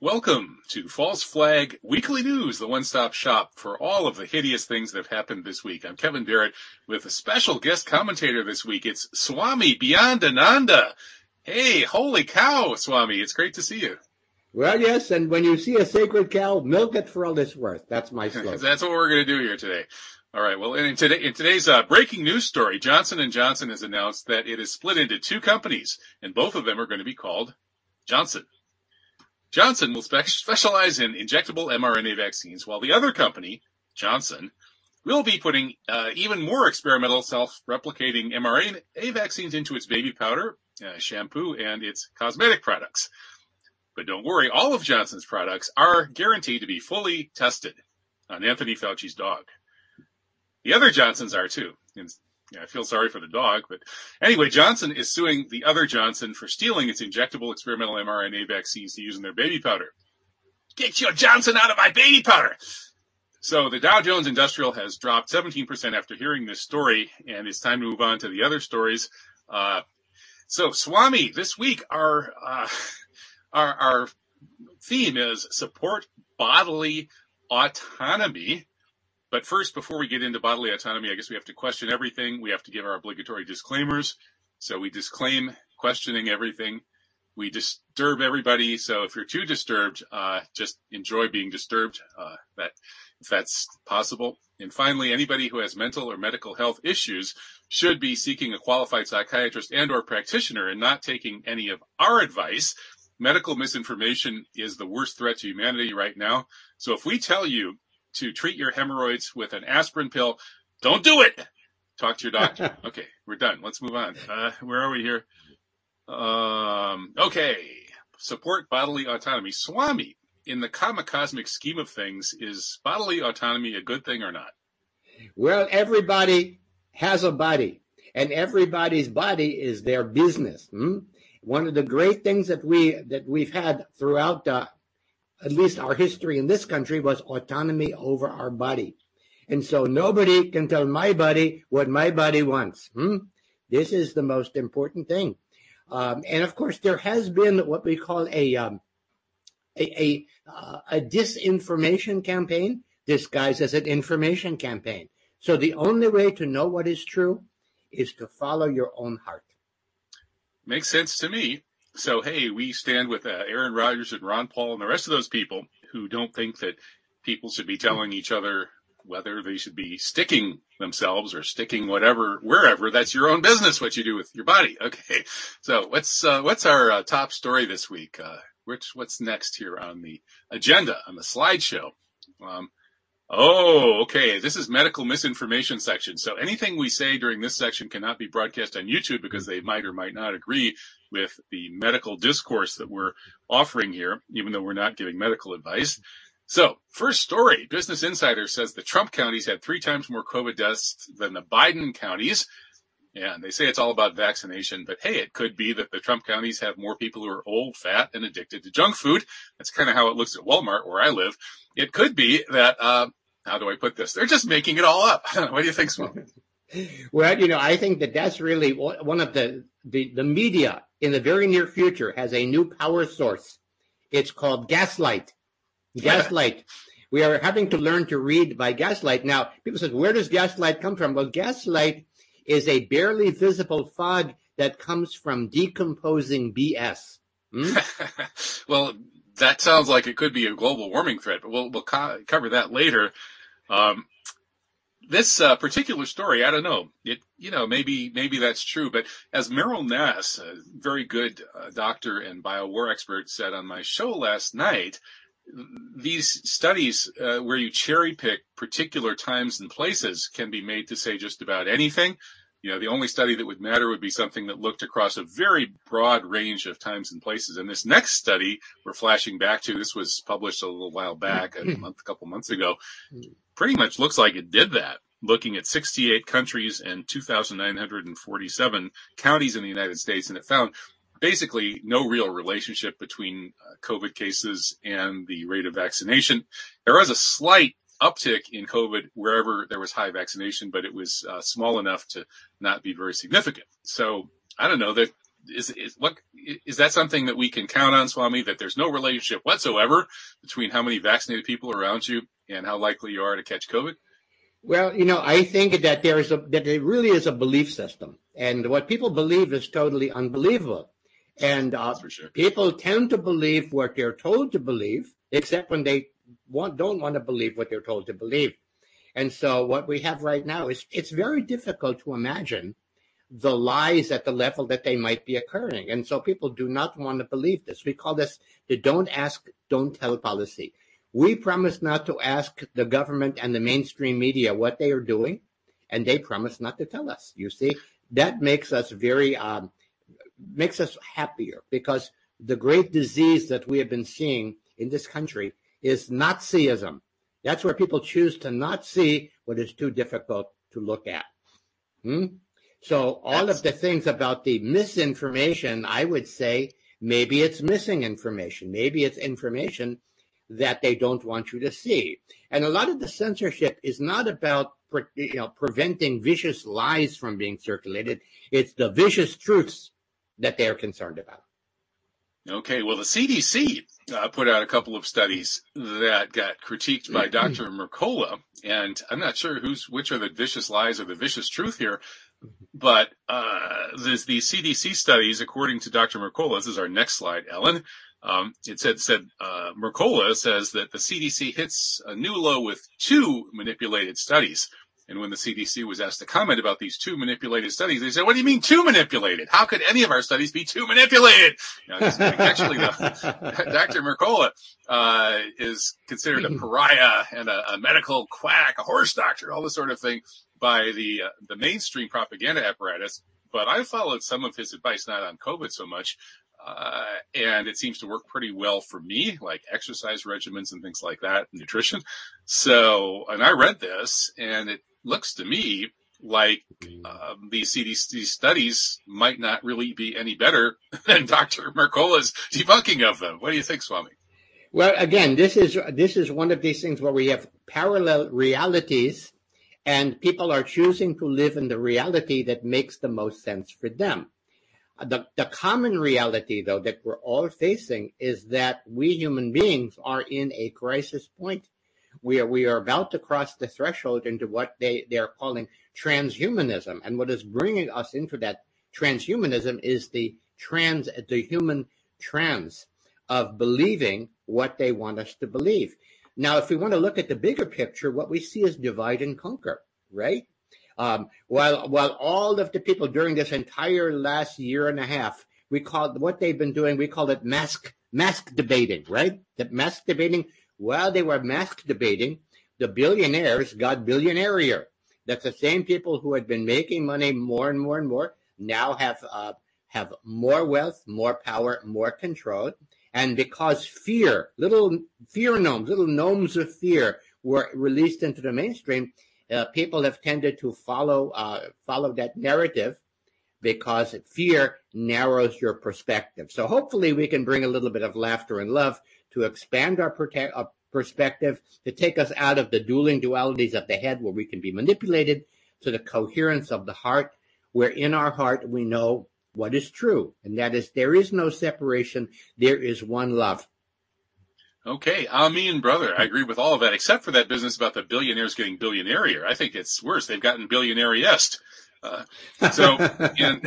Welcome to False Flag Weekly News, the one-stop shop for all of the hideous things that have happened this week. I'm Kevin Barrett with a special guest commentator this week. It's Swami Beyondananda. Hey, holy cow, Swami. It's great to see you. Well, yes, and when you see a sacred cow, milk it for all it's worth. That's my slogan. That's what we're going to do here today. All right. Well, in, today, in today's uh, breaking news story, Johnson and Johnson has announced that it is split into two companies, and both of them are going to be called Johnson. Johnson will spe- specialize in injectable mRNA vaccines, while the other company, Johnson, will be putting uh, even more experimental self-replicating mRNA vaccines into its baby powder, uh, shampoo, and its cosmetic products. But don't worry, all of Johnson's products are guaranteed to be fully tested on Anthony Fauci's dog. The other Johnsons are too. Yeah, I feel sorry for the dog, but anyway, Johnson is suing the other Johnson for stealing its injectable experimental mRNA vaccines to use in their baby powder. Get your Johnson out of my baby powder! So the Dow Jones Industrial has dropped 17% after hearing this story, and it's time to move on to the other stories. Uh, so Swami, this week our, uh, our, our theme is support bodily autonomy. But first, before we get into bodily autonomy, I guess we have to question everything. We have to give our obligatory disclaimers. So we disclaim questioning everything. We disturb everybody. So if you're too disturbed, uh, just enjoy being disturbed. Uh, that if that's possible. And finally, anybody who has mental or medical health issues should be seeking a qualified psychiatrist and or practitioner and not taking any of our advice. Medical misinformation is the worst threat to humanity right now. So if we tell you to treat your hemorrhoids with an aspirin pill. Don't do it. Talk to your doctor. okay, we're done. Let's move on. Uh, where are we here? Um, okay. Support bodily autonomy. Swami, in the cosmic scheme of things, is bodily autonomy a good thing or not? Well, everybody has a body, and everybody's body is their business. Hmm? One of the great things that we that we've had throughout uh, at least our history in this country was autonomy over our body. And so nobody can tell my body what my body wants. Hmm? This is the most important thing. Um, and of course, there has been what we call a, um, a, a, uh, a disinformation campaign disguised as an information campaign. So the only way to know what is true is to follow your own heart. Makes sense to me. So, hey, we stand with uh, Aaron Rodgers and Ron Paul and the rest of those people who don't think that people should be telling each other whether they should be sticking themselves or sticking whatever wherever. That's your own business what you do with your body. Okay. So what's uh, what's our uh, top story this week? Uh, which what's next here on the agenda on the slideshow? Um, Oh, okay. This is medical misinformation section. So anything we say during this section cannot be broadcast on YouTube because they might or might not agree with the medical discourse that we're offering here, even though we're not giving medical advice. So first story, Business Insider says the Trump counties had three times more COVID deaths than the Biden counties. And they say it's all about vaccination, but hey, it could be that the Trump counties have more people who are old, fat, and addicted to junk food. That's kind of how it looks at Walmart where I live. It could be that, uh, how do I put this? They're just making it all up. what do you think, Smoke? well, you know, I think that that's really one of the, the, the media in the very near future has a new power source. It's called gaslight. Gaslight. we are having to learn to read by gaslight. Now, people say, where does gaslight come from? Well, gaslight is a barely visible fog that comes from decomposing BS. Hmm? well, that sounds like it could be a global warming threat, but we'll, we'll co- cover that later. Um, this uh, particular story, I don't know. It, you know, maybe maybe that's true. But as Meryl Nass, a very good uh, doctor and biowar expert, said on my show last night, these studies uh, where you cherry pick particular times and places can be made to say just about anything. You know, the only study that would matter would be something that looked across a very broad range of times and places. And this next study we're flashing back to, this was published a little while back, a month, a couple months ago, pretty much looks like it did that, looking at 68 countries and 2,947 counties in the United States. And it found basically no real relationship between uh, COVID cases and the rate of vaccination. There was a slight uptick in COVID wherever there was high vaccination, but it was uh, small enough to not be very significant. So I don't know that is, is what is that something that we can count on, Swami? That there's no relationship whatsoever between how many vaccinated people are around you and how likely you are to catch COVID? Well, you know, I think that there is a that it really is a belief system, and what people believe is totally unbelievable. And uh, sure. people tend to believe what they're told to believe, except when they want, don't want to believe what they're told to believe. And so what we have right now is it's very difficult to imagine the lies at the level that they might be occurring. And so people do not want to believe this. We call this the don't ask, don't tell policy. We promise not to ask the government and the mainstream media what they are doing, and they promise not to tell us. You see, that makes us very um, makes us happier because the great disease that we have been seeing in this country is Nazism. That's where people choose to not see what is too difficult to look at. Hmm? So all That's... of the things about the misinformation, I would say maybe it's missing information. Maybe it's information that they don't want you to see. And a lot of the censorship is not about you know, preventing vicious lies from being circulated. It's the vicious truths that they're concerned about. Okay, well, the CDC uh, put out a couple of studies that got critiqued by Dr. Mercola, and I'm not sure who's which are the vicious lies or the vicious truth here, but uh, this, these CDC studies, according to Dr. Mercola, this is our next slide, Ellen. Um, it said said uh, Mercola says that the CDC hits a new low with two manipulated studies. And when the CDC was asked to comment about these two manipulated studies, they said, what do you mean two manipulated? How could any of our studies be too manipulated? Actually, the, Dr. Mercola, uh, is considered a pariah and a, a, medical quack, a horse doctor, all this sort of thing by the, uh, the mainstream propaganda apparatus. But I followed some of his advice, not on COVID so much, uh, and it seems to work pretty well for me, like exercise regimens and things like that, nutrition. So, and I read this and it looks to me like uh, these CDC studies might not really be any better than Dr. Mercola's debunking of them. What do you think, Swami? Well, again, this is this is one of these things where we have parallel realities, and people are choosing to live in the reality that makes the most sense for them. The, the common reality, though, that we're all facing is that we human beings are in a crisis point we are we are about to cross the threshold into what they they are calling transhumanism, and what is bringing us into that transhumanism is the trans the human trans of believing what they want us to believe. Now, if we want to look at the bigger picture, what we see is divide and conquer, right? Um, while while all of the people during this entire last year and a half, we called what they've been doing, we call it mask mask debating, right? That mask debating while they were mask debating, the billionaires got billionaireier. That's the same people who had been making money more and more and more now have uh, have more wealth, more power, more control. And because fear, little fear gnomes, little gnomes of fear, were released into the mainstream, uh, people have tended to follow uh, follow that narrative because fear narrows your perspective. So hopefully we can bring a little bit of laughter and love to expand our, prote- our perspective, to take us out of the dueling dualities of the head where we can be manipulated to the coherence of the heart, where in our heart we know what is true. And that is there is no separation. There is one love. Okay, mean, brother, I agree with all of that, except for that business about the billionaires getting billionaireier. I think it's worse. They've gotten billionaireiest. Uh, so, and,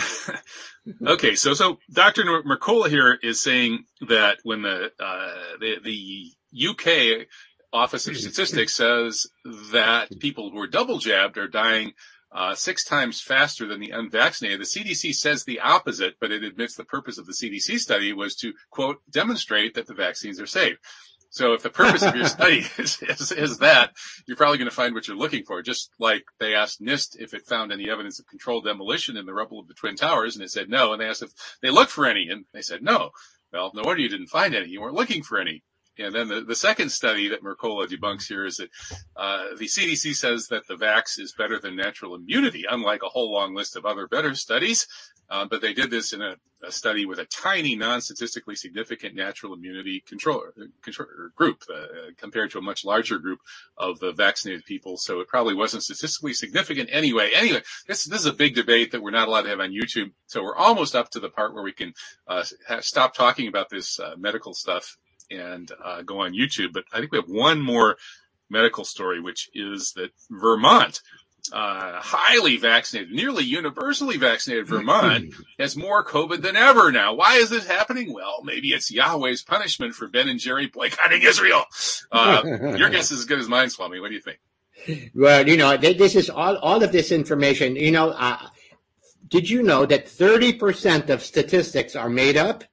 okay, so so Dr. Mercola here is saying that when the uh, the, the UK Office of Statistics says that people who are double jabbed are dying uh, six times faster than the unvaccinated. The CDC says the opposite, but it admits the purpose of the CDC study was to quote demonstrate that the vaccines are safe. So if the purpose of your study is, is, is, that, you're probably going to find what you're looking for. Just like they asked NIST if it found any evidence of controlled demolition in the rubble of the Twin Towers, and it said no. And they asked if they looked for any, and they said no. Well, no wonder you didn't find any. You weren't looking for any. And then the, the second study that Mercola debunks here is that uh, the CDC says that the vax is better than natural immunity, unlike a whole long list of other better studies. Uh, but they did this in a, a, study with a tiny, non-statistically significant natural immunity control, control group uh, compared to a much larger group of the vaccinated people. So it probably wasn't statistically significant anyway. Anyway, this this is a big debate that we're not allowed to have on YouTube. So we're almost up to the part where we can uh, have, stop talking about this uh, medical stuff and uh, go on YouTube. But I think we have one more medical story, which is that Vermont uh, highly vaccinated, nearly universally vaccinated Vermont has more COVID than ever now. Why is this happening? Well, maybe it's Yahweh's punishment for Ben and Jerry boycotting Israel. Uh, your guess is as good as mine, Swami. What do you think? Well, you know, this is all, all of this information, you know, uh, did you know that 30% of statistics are made up?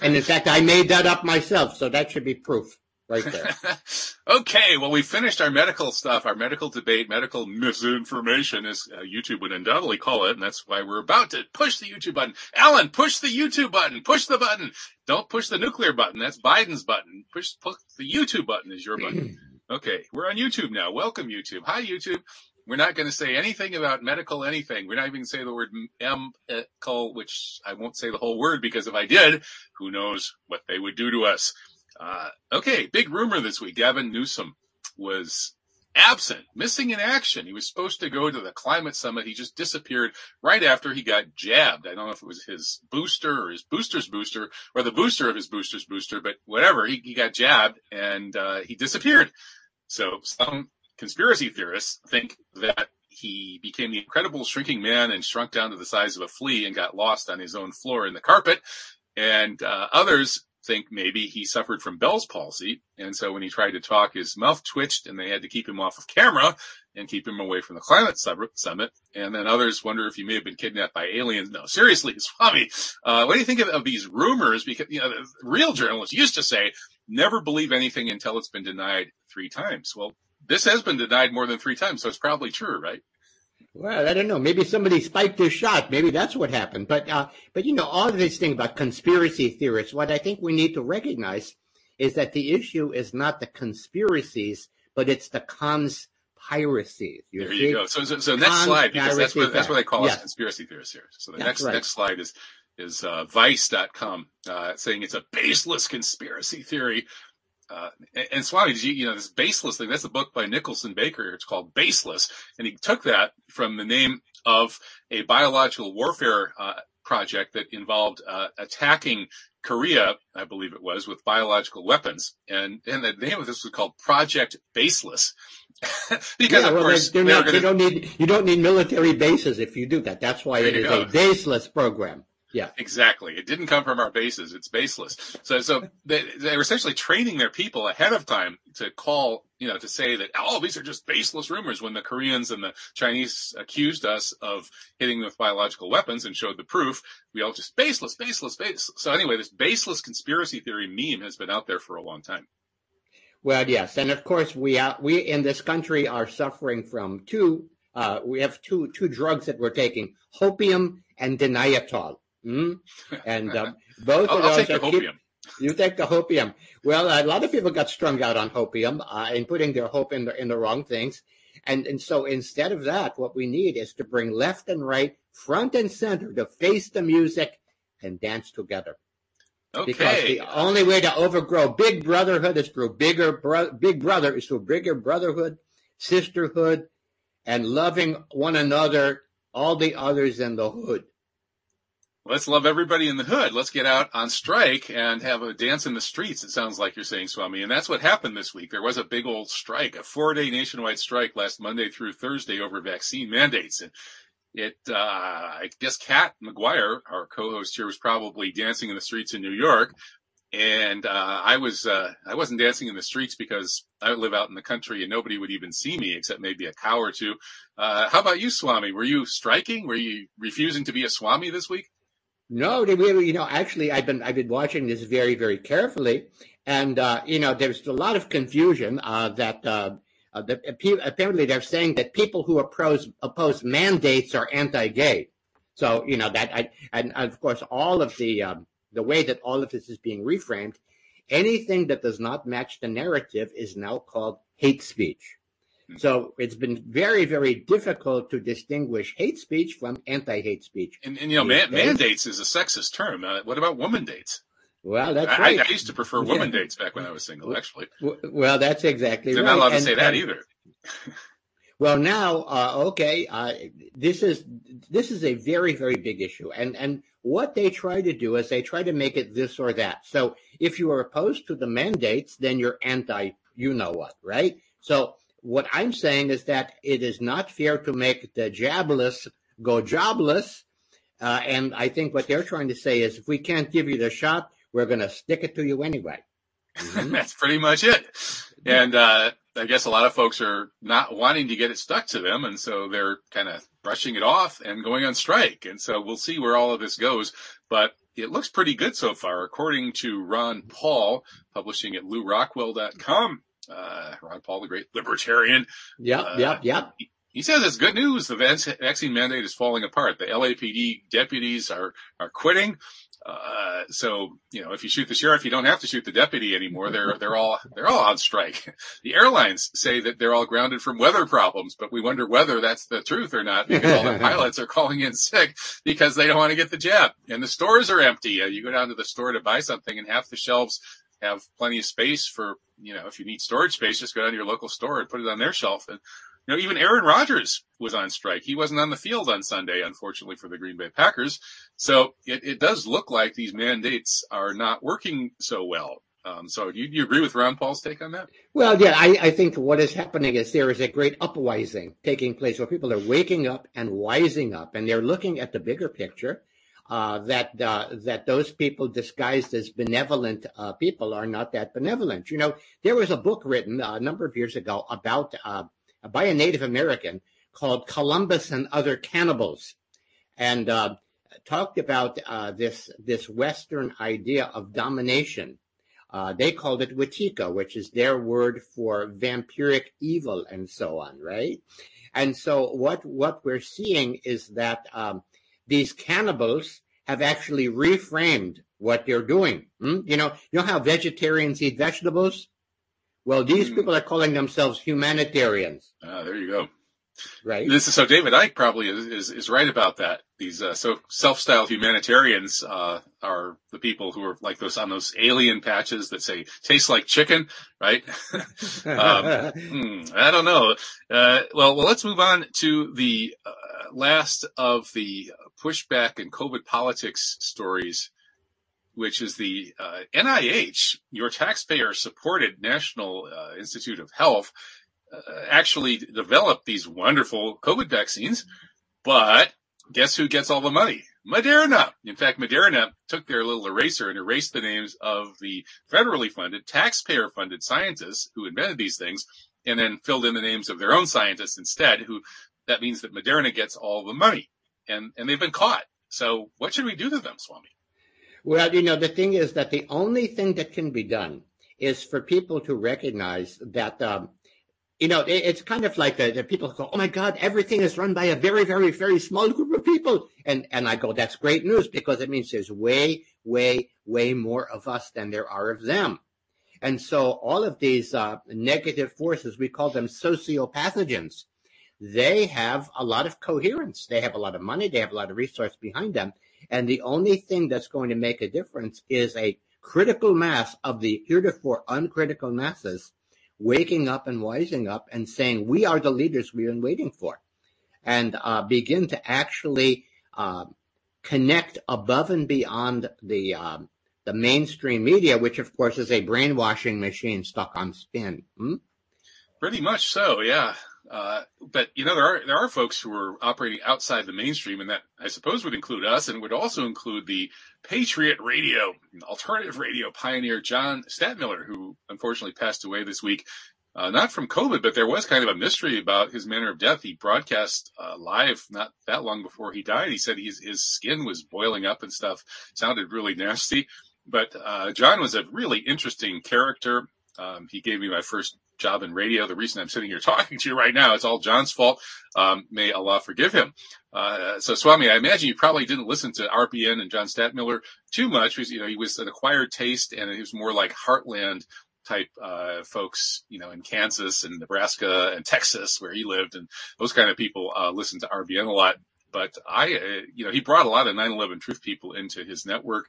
And in fact, I made that up myself, so that should be proof right there. okay, well, we finished our medical stuff, our medical debate, medical misinformation, as uh, YouTube would undoubtedly call it, and that's why we're about to push the YouTube button. Alan, push the YouTube button. Push the button. Don't push the nuclear button. That's Biden's button. Push, push the YouTube button is your button. Okay, we're on YouTube now. Welcome, YouTube. Hi, YouTube. We're not going to say anything about medical anything. We're not even going to say the word medical, which I won't say the whole word because if I did, who knows what they would do to us. Uh, okay, big rumor this week. Gavin Newsom was absent, missing in action. He was supposed to go to the climate summit. He just disappeared right after he got jabbed. I don't know if it was his booster or his booster's booster or the booster of his booster's booster, but whatever. He, he got jabbed and uh, he disappeared. So some conspiracy theorists think that he became the incredible shrinking man and shrunk down to the size of a flea and got lost on his own floor in the carpet. And uh, others think maybe he suffered from Bell's palsy. And so when he tried to talk, his mouth twitched and they had to keep him off of camera and keep him away from the climate summit. And then others wonder if he may have been kidnapped by aliens. No, seriously, Swami, uh, what do you think of, of these rumors? Because, you know, real journalists used to say, never believe anything until it's been denied three times. Well, this has been denied more than three times, so it's probably true, right? Well, I don't know. Maybe somebody spiked his shot. Maybe that's what happened. But, uh, but you know, all of this thing about conspiracy theorists, what I think we need to recognize is that the issue is not the conspiracies, but it's the conspiracies. You there see? you go. So, so, so next slide, because that's what, that's what they call yes. us conspiracy theorists here. So the that's next, right. next slide is, is, uh, vice.com, uh, saying it's a baseless conspiracy theory uh, and, Swami, you, you know, this baseless thing, that's a book by Nicholson Baker. It's called Baseless. And he took that from the name of a biological warfare, uh, project that involved, uh, attacking Korea, I believe it was, with biological weapons. And, and the name of this was called Project Baseless. because yeah, of well, course, they, not, gonna... don't need, you don't need military bases if you do that. That's why there it is go. a baseless program. Yeah, exactly. It didn't come from our bases. It's baseless. So, so they, they were essentially training their people ahead of time to call, you know, to say that, oh, these are just baseless rumors when the Koreans and the Chinese accused us of hitting them with biological weapons and showed the proof. We all just baseless, baseless, baseless. So anyway, this baseless conspiracy theory meme has been out there for a long time. Well, yes. And of course, we are, we in this country are suffering from two, uh, we have two, two drugs that we're taking, hopium and dinyetol. Mm? And um, both I'll, of those I'll take. Keep, you take the hopium. Well, a lot of people got strung out on hopium uh, and putting their hope in the in the wrong things. And and so instead of that, what we need is to bring left and right, front and center, to face the music and dance together. Okay. Because the only way to overgrow big brotherhood is through bigger bro- big brother is through bigger brotherhood, sisterhood, and loving one another, all the others in the hood. Let's love everybody in the hood. Let's get out on strike and have a dance in the streets. It sounds like you're saying, Swami. And that's what happened this week. There was a big old strike, a four day nationwide strike last Monday through Thursday over vaccine mandates. And it, uh, I guess Kat McGuire, our co-host here, was probably dancing in the streets in New York. And, uh, I was, uh, I wasn't dancing in the streets because I live out in the country and nobody would even see me except maybe a cow or two. Uh, how about you, Swami? Were you striking? Were you refusing to be a Swami this week? No, we, you know, actually, I've been I've been watching this very very carefully, and uh, you know, there's a lot of confusion uh, that. Uh, uh, the, apparently, they're saying that people who oppose oppose mandates are anti-gay. So you know that, I, and of course, all of the um, the way that all of this is being reframed anything that does not match the narrative is now called hate speech. So it's been very, very difficult to distinguish hate speech from anti-hate speech. And, and you know, man, mandates is a sexist term. Uh, what about woman dates? Well, that's I, right. I, used to prefer woman yeah. dates back when I was single, actually. Well, that's exactly They're right. not allowed to and, say that and, either. well, now, uh, okay, uh, this is this is a very, very big issue, and and what they try to do is they try to make it this or that. So if you are opposed to the mandates, then you're anti, you know what, right? So what I'm saying is that it is not fair to make the jobless go jobless. Uh, and I think what they're trying to say is if we can't give you the shot, we're going to stick it to you anyway. Mm-hmm. That's pretty much it. And uh, I guess a lot of folks are not wanting to get it stuck to them. And so they're kind of brushing it off and going on strike. And so we'll see where all of this goes. But it looks pretty good so far, according to Ron Paul, publishing at lewrockwell.com. Uh, Ron Paul, the great libertarian. Yep, uh, yep, yep. He, he says it's good news. The vaccine mandate is falling apart. The LAPD deputies are, are quitting. Uh, so, you know, if you shoot the sheriff, you don't have to shoot the deputy anymore. They're, they're all, they're all on strike. The airlines say that they're all grounded from weather problems, but we wonder whether that's the truth or not because all the pilots are calling in sick because they don't want to get the jab and the stores are empty. Uh, you go down to the store to buy something and half the shelves have plenty of space for, you know, if you need storage space, just go down to your local store and put it on their shelf. And, you know, even Aaron Rodgers was on strike. He wasn't on the field on Sunday, unfortunately for the Green Bay Packers. So it, it does look like these mandates are not working so well. Um, so do you, you, agree with Ron Paul's take on that? Well, yeah, I, I, think what is happening is there is a great upwising taking place where people are waking up and wising up and they're looking at the bigger picture. Uh, that uh, that those people disguised as benevolent uh, people are not that benevolent. You know, there was a book written a number of years ago about uh, by a Native American called Columbus and Other Cannibals, and uh, talked about uh, this this Western idea of domination. they called it Wetiko, which is their word for vampiric evil and so on, right? And so what what we're seeing is that um, these cannibals have actually reframed what they're doing. Hmm? You know, you know how vegetarians eat vegetables? Well, these mm. people are calling themselves humanitarians. Ah, there you go. Right. This is so David Icke probably is, is, is right about that. These, uh, so self-styled humanitarians, uh, are the people who are like those on those alien patches that say tastes like chicken, right? um, hmm, I don't know. Uh, well, well, let's move on to the uh, last of the pushback and COVID politics stories which is the uh, NIH, your taxpayer-supported National uh, Institute of Health, uh, actually developed these wonderful COVID vaccines. But guess who gets all the money? Moderna. In fact, Moderna took their little eraser and erased the names of the federally funded, taxpayer-funded scientists who invented these things, and then filled in the names of their own scientists instead. Who that means that Moderna gets all the money, and and they've been caught. So what should we do to them, Swami? Well, you know, the thing is that the only thing that can be done is for people to recognize that, um, you know, it, it's kind of like the, the people go, "Oh my God, everything is run by a very, very, very small group of people," and and I go, "That's great news because it means there's way, way, way more of us than there are of them." And so all of these uh, negative forces, we call them sociopathogens. They have a lot of coherence. They have a lot of money. They have a lot of resource behind them. And the only thing that's going to make a difference is a critical mass of the heretofore uncritical masses waking up and wising up and saying, we are the leaders we've been waiting for. And uh, begin to actually uh, connect above and beyond the um, the mainstream media, which of course is a brainwashing machine stuck on spin. Hmm? Pretty much so, yeah. Uh, but you know, there are, there are folks who are operating outside the mainstream and that I suppose would include us and would also include the Patriot radio, alternative radio pioneer John Stadtmiller, who unfortunately passed away this week. Uh, not from COVID, but there was kind of a mystery about his manner of death. He broadcast uh, live not that long before he died. He said his, his skin was boiling up and stuff. Sounded really nasty. But uh, John was a really interesting character. Um, he gave me my first job in radio. The reason I'm sitting here talking to you right now, it's all John's fault. Um, may Allah forgive him. Uh, so Swami, I imagine you probably didn't listen to RBN and John Stadtmiller too much because, you know, he was an acquired taste and he was more like heartland type, uh, folks, you know, in Kansas and Nebraska and Texas where he lived and those kind of people, uh, listened to RBN a lot. But I, uh, you know, he brought a lot of 9-11 truth people into his network.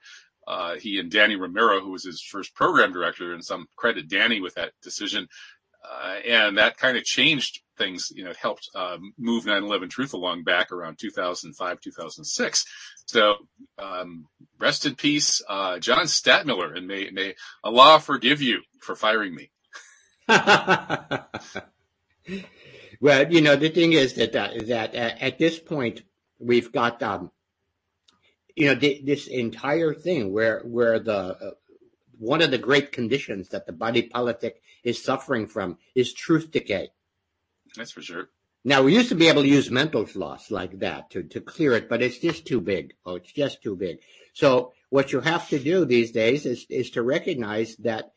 Uh, he and Danny Romero, who was his first program director, and some credit Danny with that decision. Uh, and that kind of changed things, you know, it helped um, move 9/11 Truth along back around 2005, 2006. So, um, rest in peace, uh, John Stadtmiller, and may may Allah forgive you for firing me. well, you know, the thing is that uh, that uh, at this point we've got, um, you know, th- this entire thing where where the uh, one of the great conditions that the body politic is suffering from is truth decay. That's for sure. Now we used to be able to use mental floss like that to, to clear it, but it's just too big. Oh, it's just too big. So what you have to do these days is, is to recognize that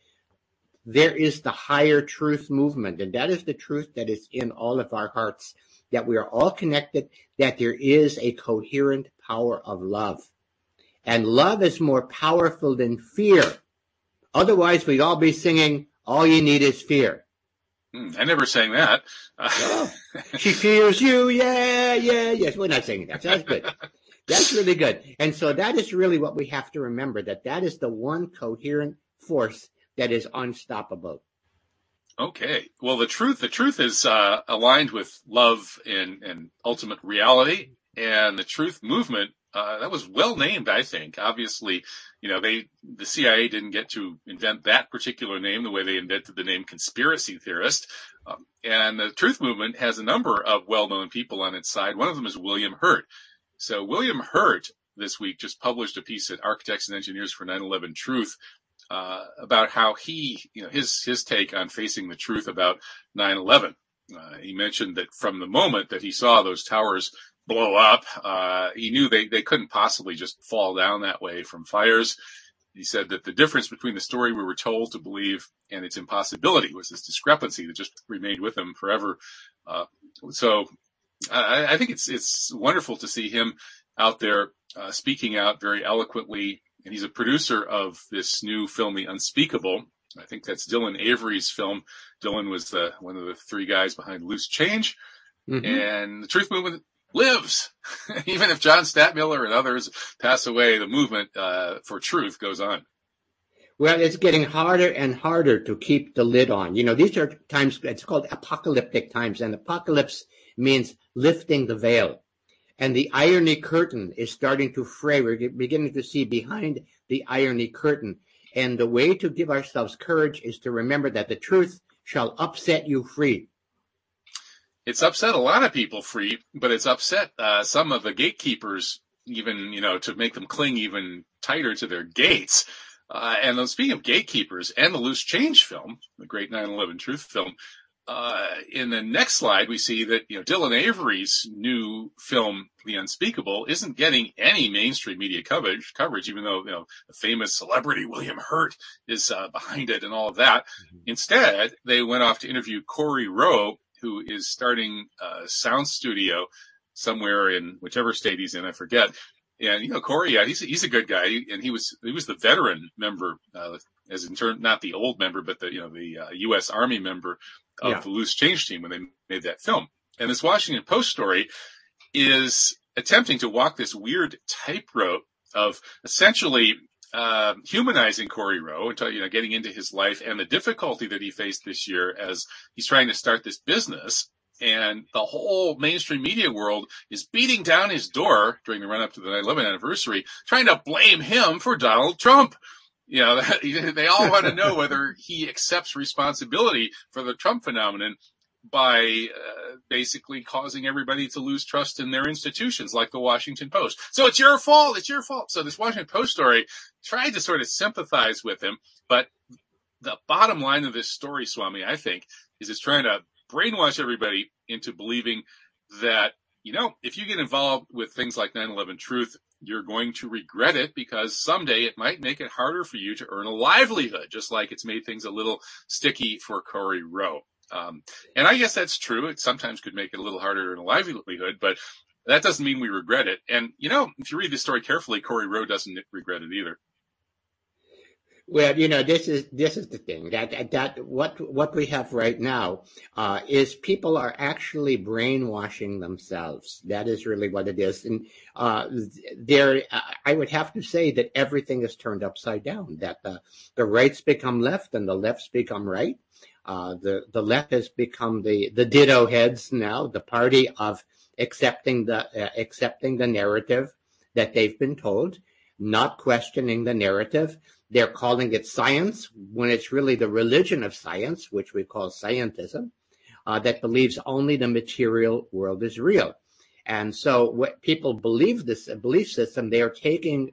there is the higher truth movement, and that is the truth that is in all of our hearts, that we are all connected, that there is a coherent power of love. And love is more powerful than fear. Otherwise, we'd all be singing, all you need is fear. Hmm, I never sang that. oh, she fears you. Yeah, yeah, yes. We're not saying that. So that's good. That's really good. And so that is really what we have to remember that that is the one coherent force that is unstoppable. Okay. Well, the truth, the truth is uh, aligned with love and, and ultimate reality, and the truth movement uh, that was well named, I think. Obviously, you know, they, the CIA didn't get to invent that particular name the way they invented the name conspiracy theorist. Um, and the truth movement has a number of well-known people on its side. One of them is William Hurt. So William Hurt this week just published a piece at Architects and Engineers for 9/11 Truth uh, about how he, you know, his his take on facing the truth about 9/11. Uh, he mentioned that from the moment that he saw those towers blow up. Uh, he knew they, they couldn't possibly just fall down that way from fires. He said that the difference between the story we were told to believe and its impossibility was this discrepancy that just remained with him forever. Uh, so I, I, think it's it's wonderful to see him out there uh, speaking out very eloquently. And he's a producer of this new film, The Unspeakable. I think that's Dylan Avery's film. Dylan was the, one of the three guys behind Loose Change. Mm-hmm. And the Truth Movement lives. Even if John Stadtmiller and others pass away, the movement uh, for truth goes on. Well, it's getting harder and harder to keep the lid on. You know, these are times, it's called apocalyptic times, and apocalypse means lifting the veil. And the irony curtain is starting to fray. We're beginning to see behind the irony curtain. And the way to give ourselves courage is to remember that the truth shall upset you free it's upset a lot of people free, but it's upset uh, some of the gatekeepers even, you know, to make them cling even tighter to their gates. Uh, and speaking of gatekeepers and the loose change film, the great 9-11 truth film, uh, in the next slide, we see that, you know, Dylan Avery's new film, The Unspeakable, isn't getting any mainstream media coverage, coverage, even though, you know, the famous celebrity William Hurt is uh, behind it and all of that. Mm-hmm. Instead, they went off to interview Corey Rowe, who is starting a sound studio somewhere in whichever state he's in, I forget. And you know, Corey, yeah, he's he's a good guy, and he was he was the veteran member, uh, as in turn not the old member, but the you know the uh, U.S. Army member of yeah. the Loose Change team when they made that film. And this Washington Post story is attempting to walk this weird tightrope of essentially uh, humanizing Corey Rowe and you know getting into his life and the difficulty that he faced this year as he's trying to start this business. And the whole mainstream media world is beating down his door during the run up to the 9/11 anniversary, trying to blame him for Donald Trump. You know, they all want to know whether he accepts responsibility for the Trump phenomenon by uh, basically causing everybody to lose trust in their institutions like the Washington Post. So it's your fault. It's your fault. So this Washington Post story tried to sort of sympathize with him, but the bottom line of this story, Swami, I think, is it's trying to brainwash everybody into believing that, you know, if you get involved with things like 9-11 truth you're going to regret it because someday it might make it harder for you to earn a livelihood, just like it's made things a little sticky for Corey Rowe. Um, and I guess that's true. It sometimes could make it a little harder in a livelihood, but that doesn't mean we regret it. And you know, if you read the story carefully, Corey Rowe doesn't regret it either. Well, you know, this is this is the thing that that what what we have right now uh, is people are actually brainwashing themselves. That is really what it is, and uh, there I would have to say that everything is turned upside down. That the the rights become left and the lefts become right. Uh, the the left has become the the ditto heads now, the party of accepting the uh, accepting the narrative that they've been told, not questioning the narrative they're calling it science when it's really the religion of science, which we call scientism, uh, that believes only the material world is real. And so, what people believe this belief system, they are taking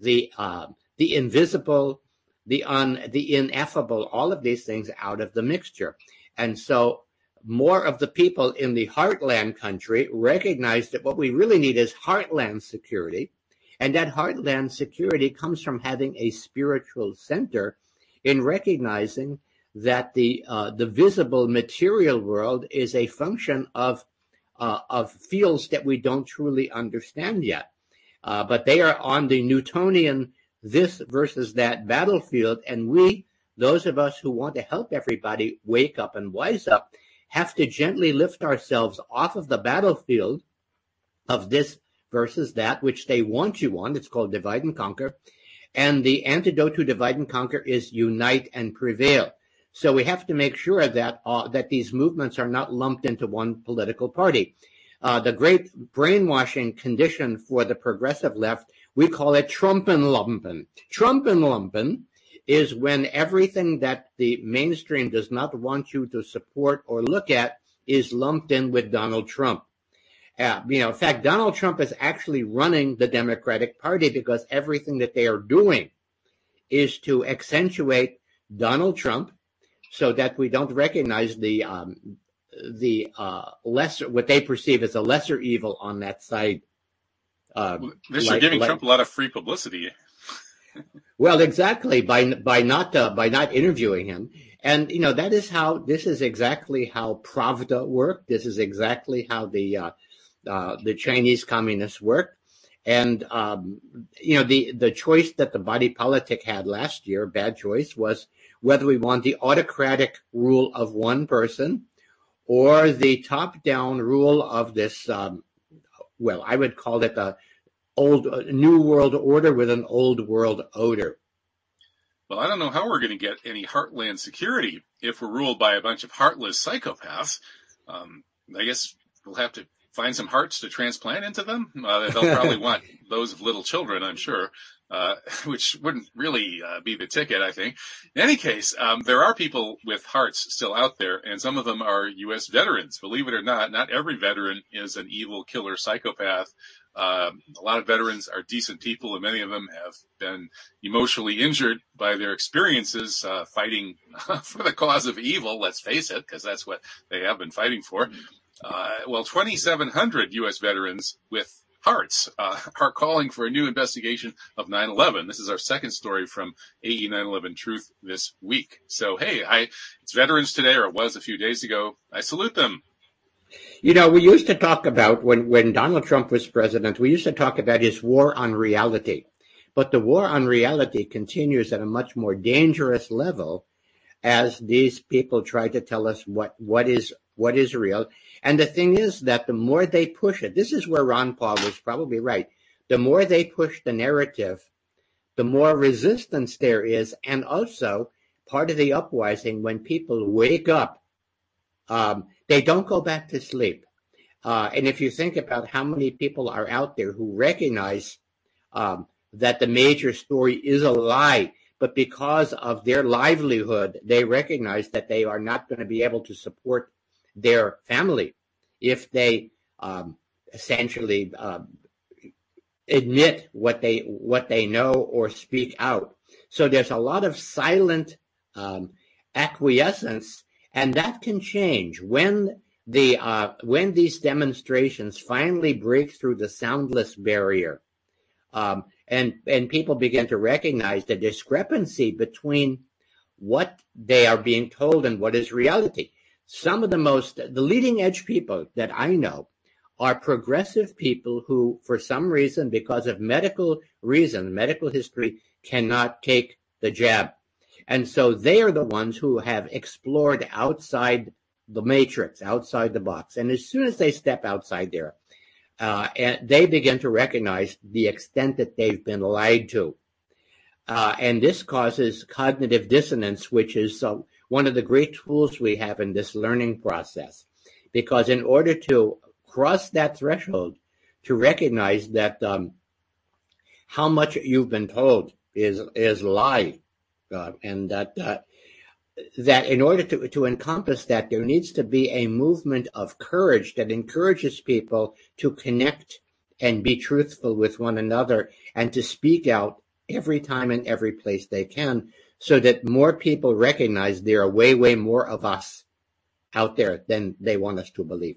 the uh, the invisible, the un, the ineffable, all of these things out of the mixture. And so, more of the people in the heartland country recognize that what we really need is heartland security and that heartland security comes from having a spiritual center in recognizing that the uh, the visible material world is a function of uh, of fields that we don't truly understand yet. Uh, but they are on the Newtonian this versus that battlefield, and we, those of us who want to help everybody wake up and wise up, have to gently lift ourselves off of the battlefield of this versus that which they want you on. It's called divide and conquer. And the antidote to divide and conquer is unite and prevail. So we have to make sure that uh, that these movements are not lumped into one political party. Uh, the great brainwashing condition for the progressive left, we call it Trumpenlumpen. Trumpenlumpen is when everything that the mainstream does not want you to support or look at is lumped in with Donald Trump. Uh, you know, in fact, Donald Trump is actually running the Democratic Party because everything that they are doing is to accentuate Donald Trump so that we don't recognize the um, the uh, lesser what they perceive as a lesser evil on that side. Uh, this like, are giving like, Trump a lot of free publicity. well, exactly by by not uh, by not interviewing him, and you know that is how this is exactly how Pravda worked. This is exactly how the uh, uh, the Chinese communists worked. And um, you know the the choice that the body politic had last year, bad choice, was whether we want the autocratic rule of one person or the top-down rule of this. Um, well, I would call it a old uh, new world order with an old world odor. Well, I don't know how we're going to get any heartland security if we're ruled by a bunch of heartless psychopaths. Um, I guess we'll have to find some hearts to transplant into them. Uh, they'll probably want those of little children, I'm sure, uh, which wouldn't really uh, be the ticket, I think. In any case, um, there are people with hearts still out there, and some of them are U.S. veterans. Believe it or not, not every veteran is an evil killer psychopath. Um, a lot of veterans are decent people, and many of them have been emotionally injured by their experiences uh, fighting for the cause of evil. Let's face it, because that's what they have been fighting for uh, well, 2,700 U.S. veterans with hearts uh, are calling for a new investigation of 9/11. This is our second story from AE 9/11 Truth this week. So hey, I it's Veterans Today, or it was a few days ago. I salute them. You know, we used to talk about when when Donald Trump was president. We used to talk about his war on reality, but the war on reality continues at a much more dangerous level as these people try to tell us what what is what is real and the thing is that the more they push it, this is where Ron Paul was probably right. The more they push the narrative, the more resistance there is. And also, part of the uprising, when people wake up, um, they don't go back to sleep. Uh, and if you think about how many people are out there who recognize um, that the major story is a lie, but because of their livelihood, they recognize that they are not going to be able to support their family if they um, essentially um, admit what they what they know or speak out. So there's a lot of silent um, acquiescence, and that can change when the uh, when these demonstrations finally break through the soundless barrier Um, and, and people begin to recognize the discrepancy between what they are being told and what is reality. Some of the most, the leading edge people that I know are progressive people who, for some reason, because of medical reason, medical history, cannot take the jab. And so they are the ones who have explored outside the matrix, outside the box. And as soon as they step outside there, uh, and they begin to recognize the extent that they've been lied to. Uh, and this causes cognitive dissonance, which is uh, one of the great tools we have in this learning process. Because in order to cross that threshold, to recognize that um, how much you've been told is is lie, uh, and that uh, that in order to, to encompass that, there needs to be a movement of courage that encourages people to connect and be truthful with one another and to speak out every time and every place they can so that more people recognize there are way, way more of us out there than they want us to believe.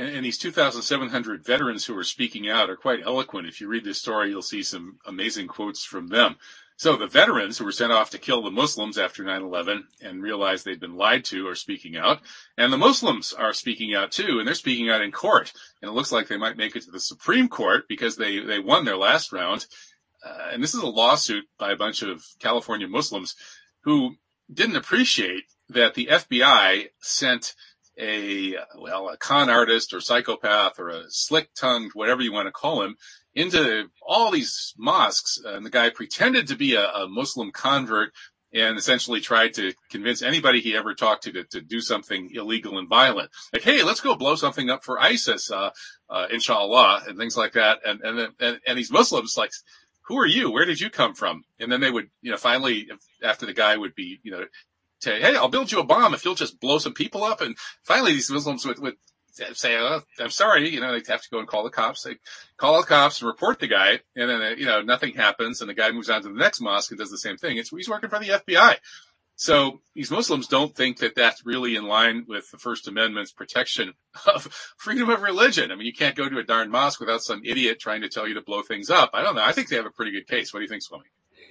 And, and, these 2,700 veterans who are speaking out are quite eloquent. If you read this story, you'll see some amazing quotes from them. So the veterans who were sent off to kill the Muslims after 9-11 and realized they'd been lied to are speaking out. And the Muslims are speaking out too, and they're speaking out in court. And it looks like they might make it to the Supreme Court because they, they won their last round. Uh, and this is a lawsuit by a bunch of California Muslims who didn't appreciate that the FBI sent a, well, a con artist or psychopath or a slick tongued, whatever you want to call him, into all these mosques. And the guy pretended to be a, a Muslim convert and essentially tried to convince anybody he ever talked to, to to, do something illegal and violent. Like, hey, let's go blow something up for ISIS, uh, uh, inshallah, and things like that. And, and, and, and these Muslims, like, who are you? Where did you come from? And then they would, you know, finally, after the guy would be, you know, say, hey, I'll build you a bomb if you'll just blow some people up. And finally, these Muslims would, would say, oh, I'm sorry, you know, they have to go and call the cops. They call the cops and report the guy. And then, you know, nothing happens. And the guy moves on to the next mosque and does the same thing. It's, he's working for the FBI. So these Muslims don't think that that's really in line with the First Amendment's protection of freedom of religion. I mean, you can't go to a darn mosque without some idiot trying to tell you to blow things up. I don't know. I think they have a pretty good case. What do you think, Swami?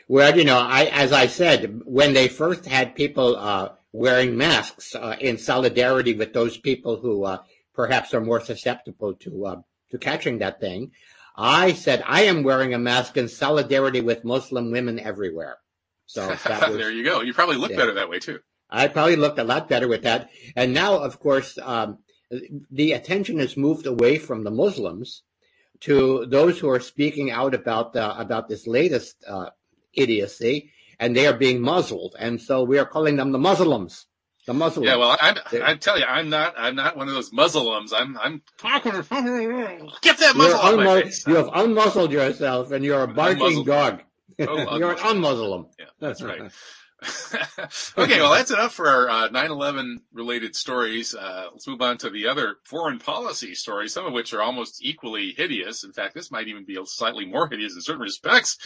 Well, you know, I, as I said, when they first had people uh, wearing masks uh, in solidarity with those people who uh, perhaps are more susceptible to uh, to catching that thing, I said I am wearing a mask in solidarity with Muslim women everywhere. So was, there you go. You probably look yeah. better that way too. I probably looked a lot better with that. And now, of course, um, the attention has moved away from the Muslims to those who are speaking out about the, about this latest uh, idiocy, and they are being muzzled. And so we are calling them the Muslims. The Muslims. Yeah, well, I, I tell you, I'm not, I'm not one of those Muslims. I'm, I'm talking. Get that muzzle out unmu- my face. You have unmuzzled yourself, and you're a barking dog. Oh, you're an unmuslim. Yeah, that's right. okay, well, that's enough for our uh, 9/11 related stories. Uh, let's move on to the other foreign policy stories, some of which are almost equally hideous. In fact, this might even be slightly more hideous in certain respects.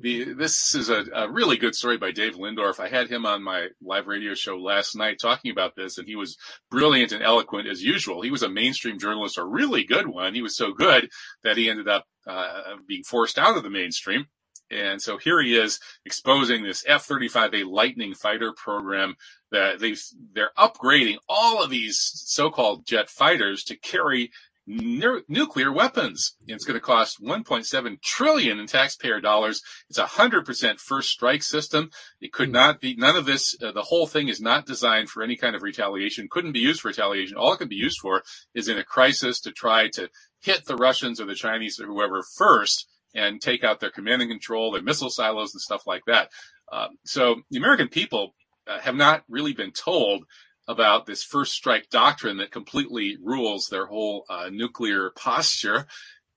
The, this is a, a, really good story by Dave Lindorff. I had him on my live radio show last night talking about this, and he was brilliant and eloquent as usual. He was a mainstream journalist, a really good one. He was so good that he ended up uh, being forced out of the mainstream. And so here he is exposing this F-35A Lightning fighter program that they they're upgrading all of these so-called jet fighters to carry nu- nuclear weapons. And it's going to cost 1.7 trillion in taxpayer dollars. It's a hundred percent first strike system. It could not be, none of this, uh, the whole thing is not designed for any kind of retaliation, couldn't be used for retaliation. All it can be used for is in a crisis to try to hit the Russians or the Chinese or whoever first and take out their command and control, their missile silos and stuff like that. Um, so the American people uh, have not really been told about this first strike doctrine that completely rules their whole uh, nuclear posture.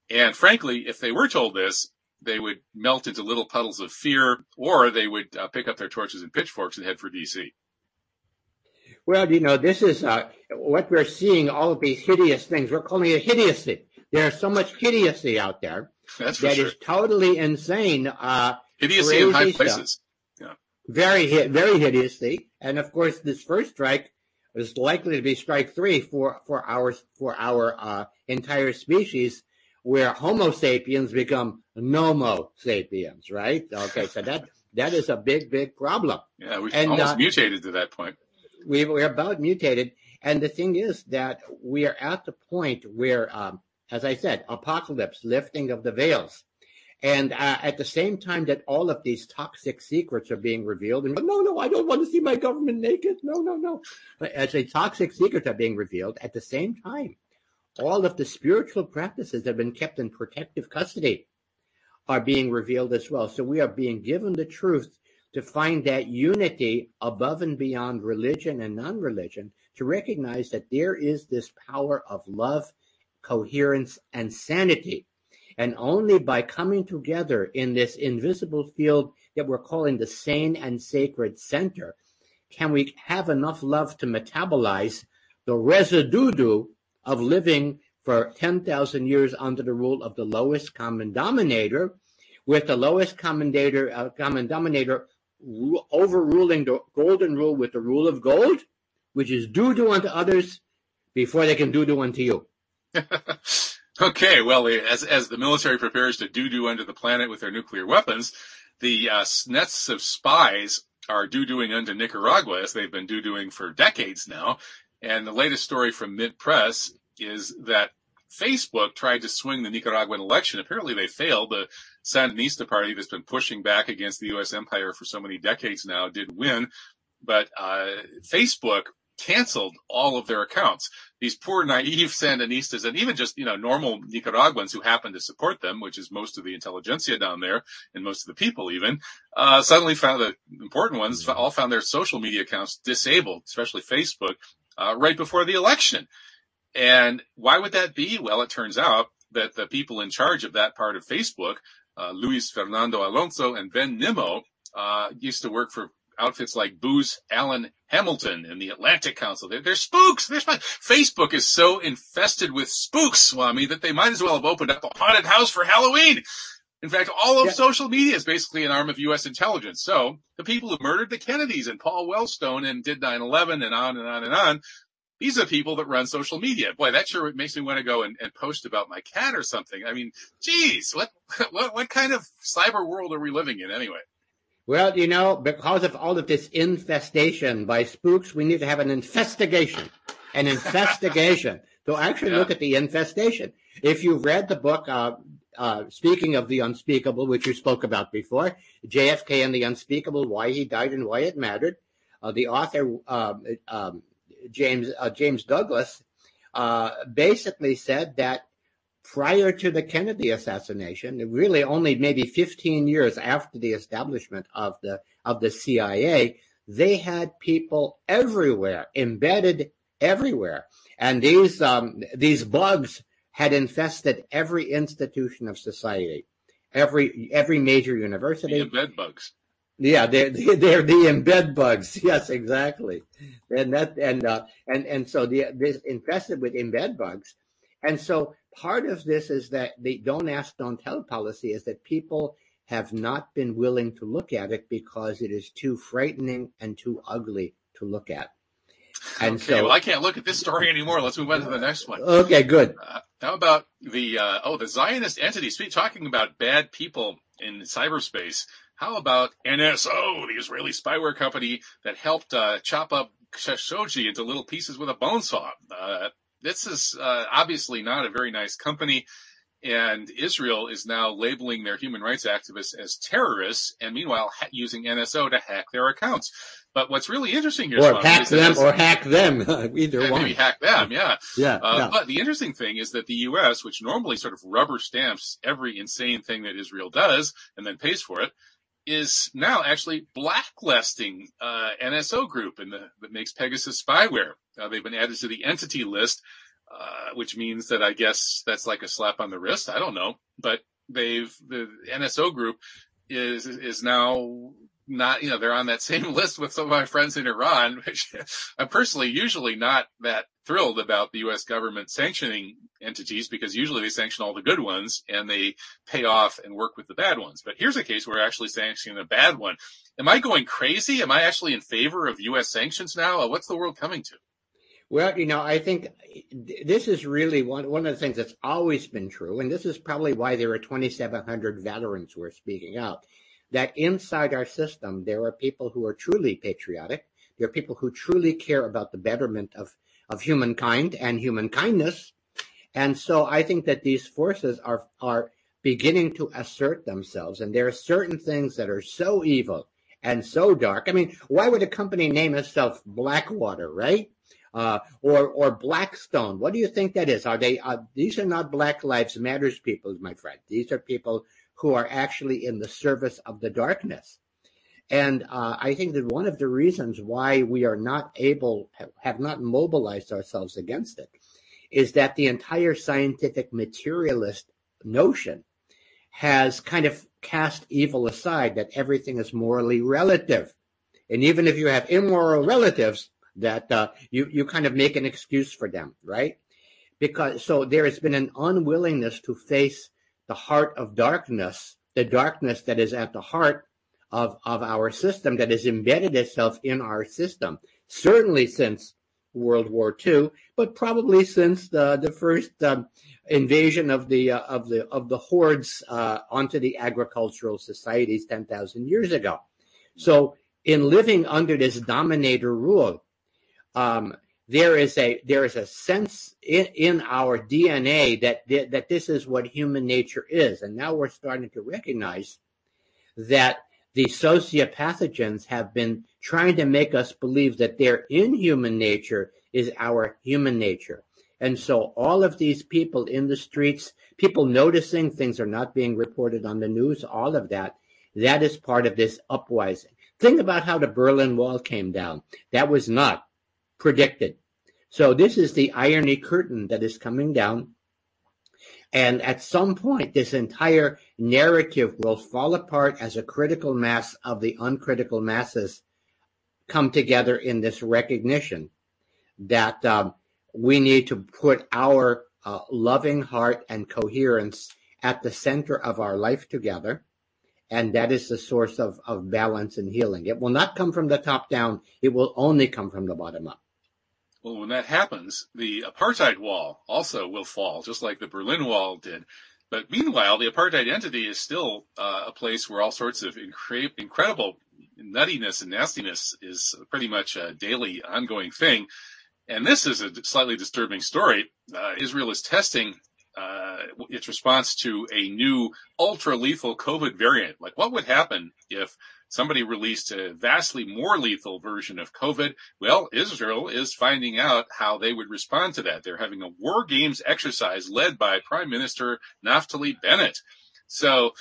And frankly, if they were told this, they would melt into little puddles of fear, or they would uh, pick up their torches and pitchforks and head for DC. Well, you know, this is uh, what we're seeing. All of these hideous things. We're calling it hideous hideousy. There's so much hideousy out there That's that sure. is totally insane. Uh, hideousy in high places. Yeah. Very, very hideously. And of course, this first strike is likely to be strike three for, for our, for our, uh, entire species where Homo sapiens become Nomo sapiens, right? Okay, so that that is a big, big problem. Yeah, we've and, almost uh, mutated to that point. We, we're about mutated. And the thing is that we are at the point where, um, as I said, apocalypse, lifting of the veils. And uh, at the same time that all of these toxic secrets are being revealed, and no, no, I don't want to see my government naked. No, no, no. As the toxic secrets are being revealed, at the same time, all of the spiritual practices that have been kept in protective custody are being revealed as well. So we are being given the truth to find that unity above and beyond religion and non-religion, to recognize that there is this power of love, coherence, and sanity. And only by coming together in this invisible field that we're calling the sane and sacred center, can we have enough love to metabolize the residue of living for 10,000 years under the rule of the lowest common denominator, with the lowest common, denominator, uh, common overruling the golden rule with the rule of gold, which is do do unto others before they can do do unto you. okay, well, as as the military prepares to do do unto the planet with their nuclear weapons, the uh, nets of spies are do doing unto Nicaragua as they've been do doing for decades now. And the latest story from Mint Press is that Facebook tried to swing the Nicaraguan election. Apparently they failed. The Sandinista party that's been pushing back against the U.S. empire for so many decades now did win, but uh, Facebook canceled all of their accounts. These poor naive Sandinistas and even just, you know, normal Nicaraguans who happen to support them, which is most of the intelligentsia down there and most of the people even, uh, suddenly found the important ones all found their social media accounts disabled, especially Facebook, uh, right before the election. And why would that be? Well, it turns out that the people in charge of that part of Facebook uh, Luis Fernando Alonso and Ben Nimmo uh, used to work for outfits like Booz Allen Hamilton and the Atlantic Council. They're, they're spooks. They're Facebook is so infested with spooks, Swami, that they might as well have opened up a haunted house for Halloween. In fact, all of yeah. social media is basically an arm of U.S. intelligence. So the people who murdered the Kennedys and Paul Wellstone and did 9-11 and on and on and on these are people that run social media. Boy, that sure makes me want to go and, and post about my cat or something. I mean, geez, what, what, what kind of cyber world are we living in anyway? Well, you know, because of all of this infestation by spooks, we need to have an investigation, an investigation to actually yeah. look at the infestation. If you've read the book, uh, uh, speaking of the unspeakable, which you spoke about before, JFK and the unspeakable, why he died and why it mattered. Uh, the author, um, um, James uh, James Douglas uh, basically said that prior to the Kennedy assassination, really only maybe 15 years after the establishment of the of the CIA, they had people everywhere, embedded everywhere, and these um, these bugs had infested every institution of society, every every major university. The embed bugs. Yeah, they're they're the embed bugs. Yes, exactly. And that and uh, and and so the this infested with embed bugs, and so part of this is that the don't ask, don't tell policy is that people have not been willing to look at it because it is too frightening and too ugly to look at. And okay, so, well, I can't look at this story anymore. Let's move on to the next one. Okay, good. Uh, how about the uh, oh the Zionist entity? Speak talking about bad people in cyberspace. How about NSO, the Israeli spyware company that helped uh, chop up Khashoggi into little pieces with a bone saw? This is uh, obviously not a very nice company. And Israel is now labeling their human rights activists as terrorists, and meanwhile ha- using NSO to hack their accounts. But what's really interesting here, or hack them, or hack them, either one. Maybe hack them, yeah. Yeah, uh, yeah. But the interesting thing is that the U.S., which normally sort of rubber stamps every insane thing that Israel does and then pays for it, is now actually blacklisting uh, NSO Group and that makes Pegasus spyware. Uh, they've been added to the entity list, uh, which means that I guess that's like a slap on the wrist. I don't know, but they've the NSO Group is is now not, you know, they're on that same list with some of my friends in Iran, which I'm personally usually not that thrilled about the U.S. government sanctioning entities because usually they sanction all the good ones and they pay off and work with the bad ones. But here's a case where we're actually sanctioning a bad one. Am I going crazy? Am I actually in favor of U.S. sanctions now? Uh, what's the world coming to? Well, you know, I think this is really one, one of the things that's always been true, and this is probably why there are 2,700 veterans who are speaking out, that inside our system, there are people who are truly patriotic. There are people who truly care about the betterment of, of humankind and human kindness. And so I think that these forces are, are beginning to assert themselves. And there are certain things that are so evil and so dark. I mean, why would a company name itself Blackwater, right? Uh, or or Blackstone. What do you think that is? Are they? Uh, these are not Black Lives Matters people, my friend. These are people who are actually in the service of the darkness. And uh, I think that one of the reasons why we are not able, have not mobilized ourselves against it, is that the entire scientific materialist notion has kind of cast evil aside, that everything is morally relative. And even if you have immoral relatives, that uh, you, you kind of make an excuse for them, right? Because so there has been an unwillingness to face the heart of darkness, the darkness that is at the heart of, of our system, that has embedded itself in our system, certainly since World War II, but probably since the, the first um, invasion of the uh, of the of the hordes uh, onto the agricultural societies 10,000 years ago. So in living under this dominator rule, um, there is a there is a sense in, in our DNA that that this is what human nature is, and now we're starting to recognize that the sociopathogens have been trying to make us believe that their inhuman nature is our human nature. And so all of these people in the streets, people noticing things are not being reported on the news, all of that, that is part of this uprising. Think about how the Berlin Wall came down. That was not predicted. So this is the irony curtain that is coming down. And at some point, this entire narrative will fall apart as a critical mass of the uncritical masses come together in this recognition that um, we need to put our uh, loving heart and coherence at the center of our life together. And that is the source of, of balance and healing. It will not come from the top down. It will only come from the bottom up. Well, when that happens, the apartheid wall also will fall, just like the Berlin Wall did. But meanwhile, the apartheid entity is still uh, a place where all sorts of incre- incredible nuttiness and nastiness is pretty much a daily ongoing thing. And this is a slightly disturbing story. Uh, Israel is testing uh, its response to a new ultra lethal COVID variant. Like, what would happen if somebody released a vastly more lethal version of COVID. Well, Israel is finding out how they would respond to that. They're having a war games exercise led by Prime Minister Naftali Bennett. So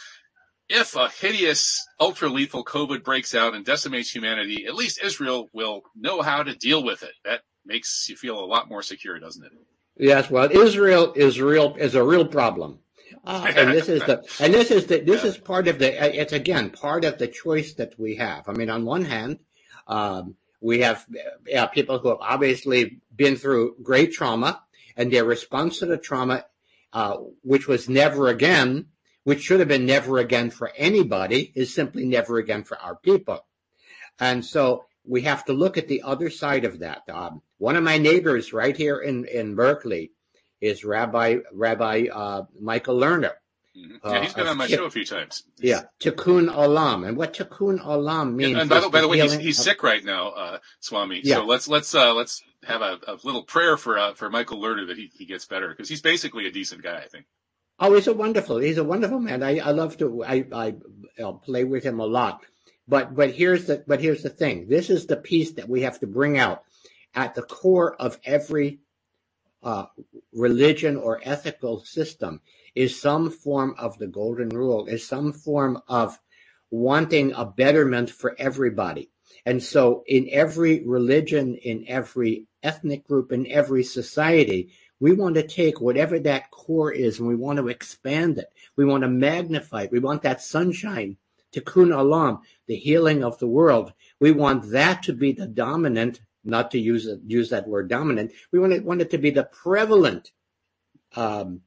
if a hideous ultra lethal COVID breaks out and decimates humanity, at least Israel will know how to deal with it. That makes you feel a lot more secure, doesn't it? Yes, well, Israel is real is a real problem. Uh, and this is the and this is the this is part of the it's again part of the choice that we have. I mean, on one hand, um, we have yeah, people who have obviously been through great trauma, and their response to the trauma, uh, which was never again, which should have been never again for anybody, is simply never again for our people. And so we have to look at the other side of that. Um, one of my neighbors right here in in Berkeley is Rabbi Rabbi uh, Michael Lerner. Mm-hmm. Yeah, he's been uh, on my show a few times. Yeah, Tikkun Olam, and what Tikkun Olam means. Yeah, and by the, by the way, he's, he's of, sick right now, uh, Swami. Yeah. So let's let's uh, let's have a, a little prayer for uh, for Michael Lerner that he, he gets better because he's basically a decent guy, I think. Oh, he's a wonderful. He's a wonderful man. I, I love to. I I I'll play with him a lot. But but here's the but here's the thing. This is the piece that we have to bring out at the core of every uh, religion or ethical system is some form of the golden rule, is some form of wanting a betterment for everybody. And so in every religion, in every ethnic group, in every society, we want to take whatever that core is and we want to expand it. We want to magnify it. We want that sunshine, tikkun olam, the healing of the world. We want that to be the dominant not to use use that word dominant. We want it, want it to be the prevalent um,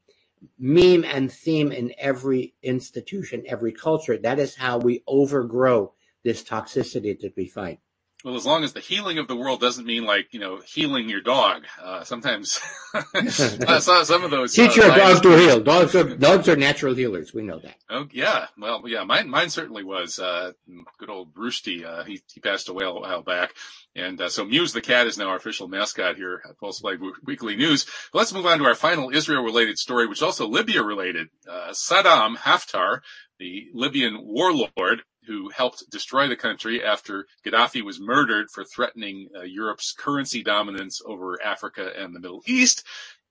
meme and theme in every institution, every culture. That is how we overgrow this toxicity that we find. Well, as long as the healing of the world doesn't mean like, you know, healing your dog. Uh, sometimes uh, some of those. Teach uh, your dog to heal. Dogs are, dogs are natural healers. We know that. Oh, yeah. Well, yeah, mine, mine certainly was, uh, good old Brewsty. Uh, he, he passed away a while back. And uh, so Muse the cat is now our official mascot here at False Flag Weekly News. But let's move on to our final Israel-related story, which is also Libya-related. Uh, Saddam Haftar, the Libyan warlord, who helped destroy the country after Gaddafi was murdered for threatening uh, Europe's currency dominance over Africa and the Middle East,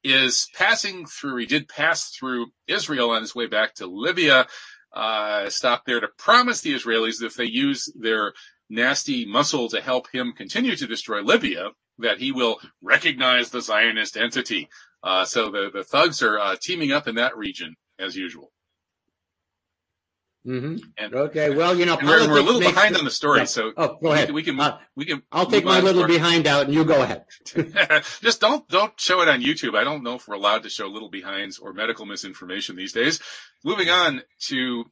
is passing through, he did pass through Israel on his way back to Libya, uh, stopped there to promise the Israelis that if they use their nasty muscle to help him continue to destroy Libya, that he will recognize the Zionist entity. Uh, so the, the thugs are uh, teaming up in that region as usual. Mm-hmm. And, okay, well, you know, we're, we're, a little behind on the story, yeah. so oh, go ahead. We can, uh, we can. I'll take my little behind out, and you go ahead. Just don't don't show it on YouTube. I don't know if we're allowed to show little behinds or medical misinformation these days. Moving on to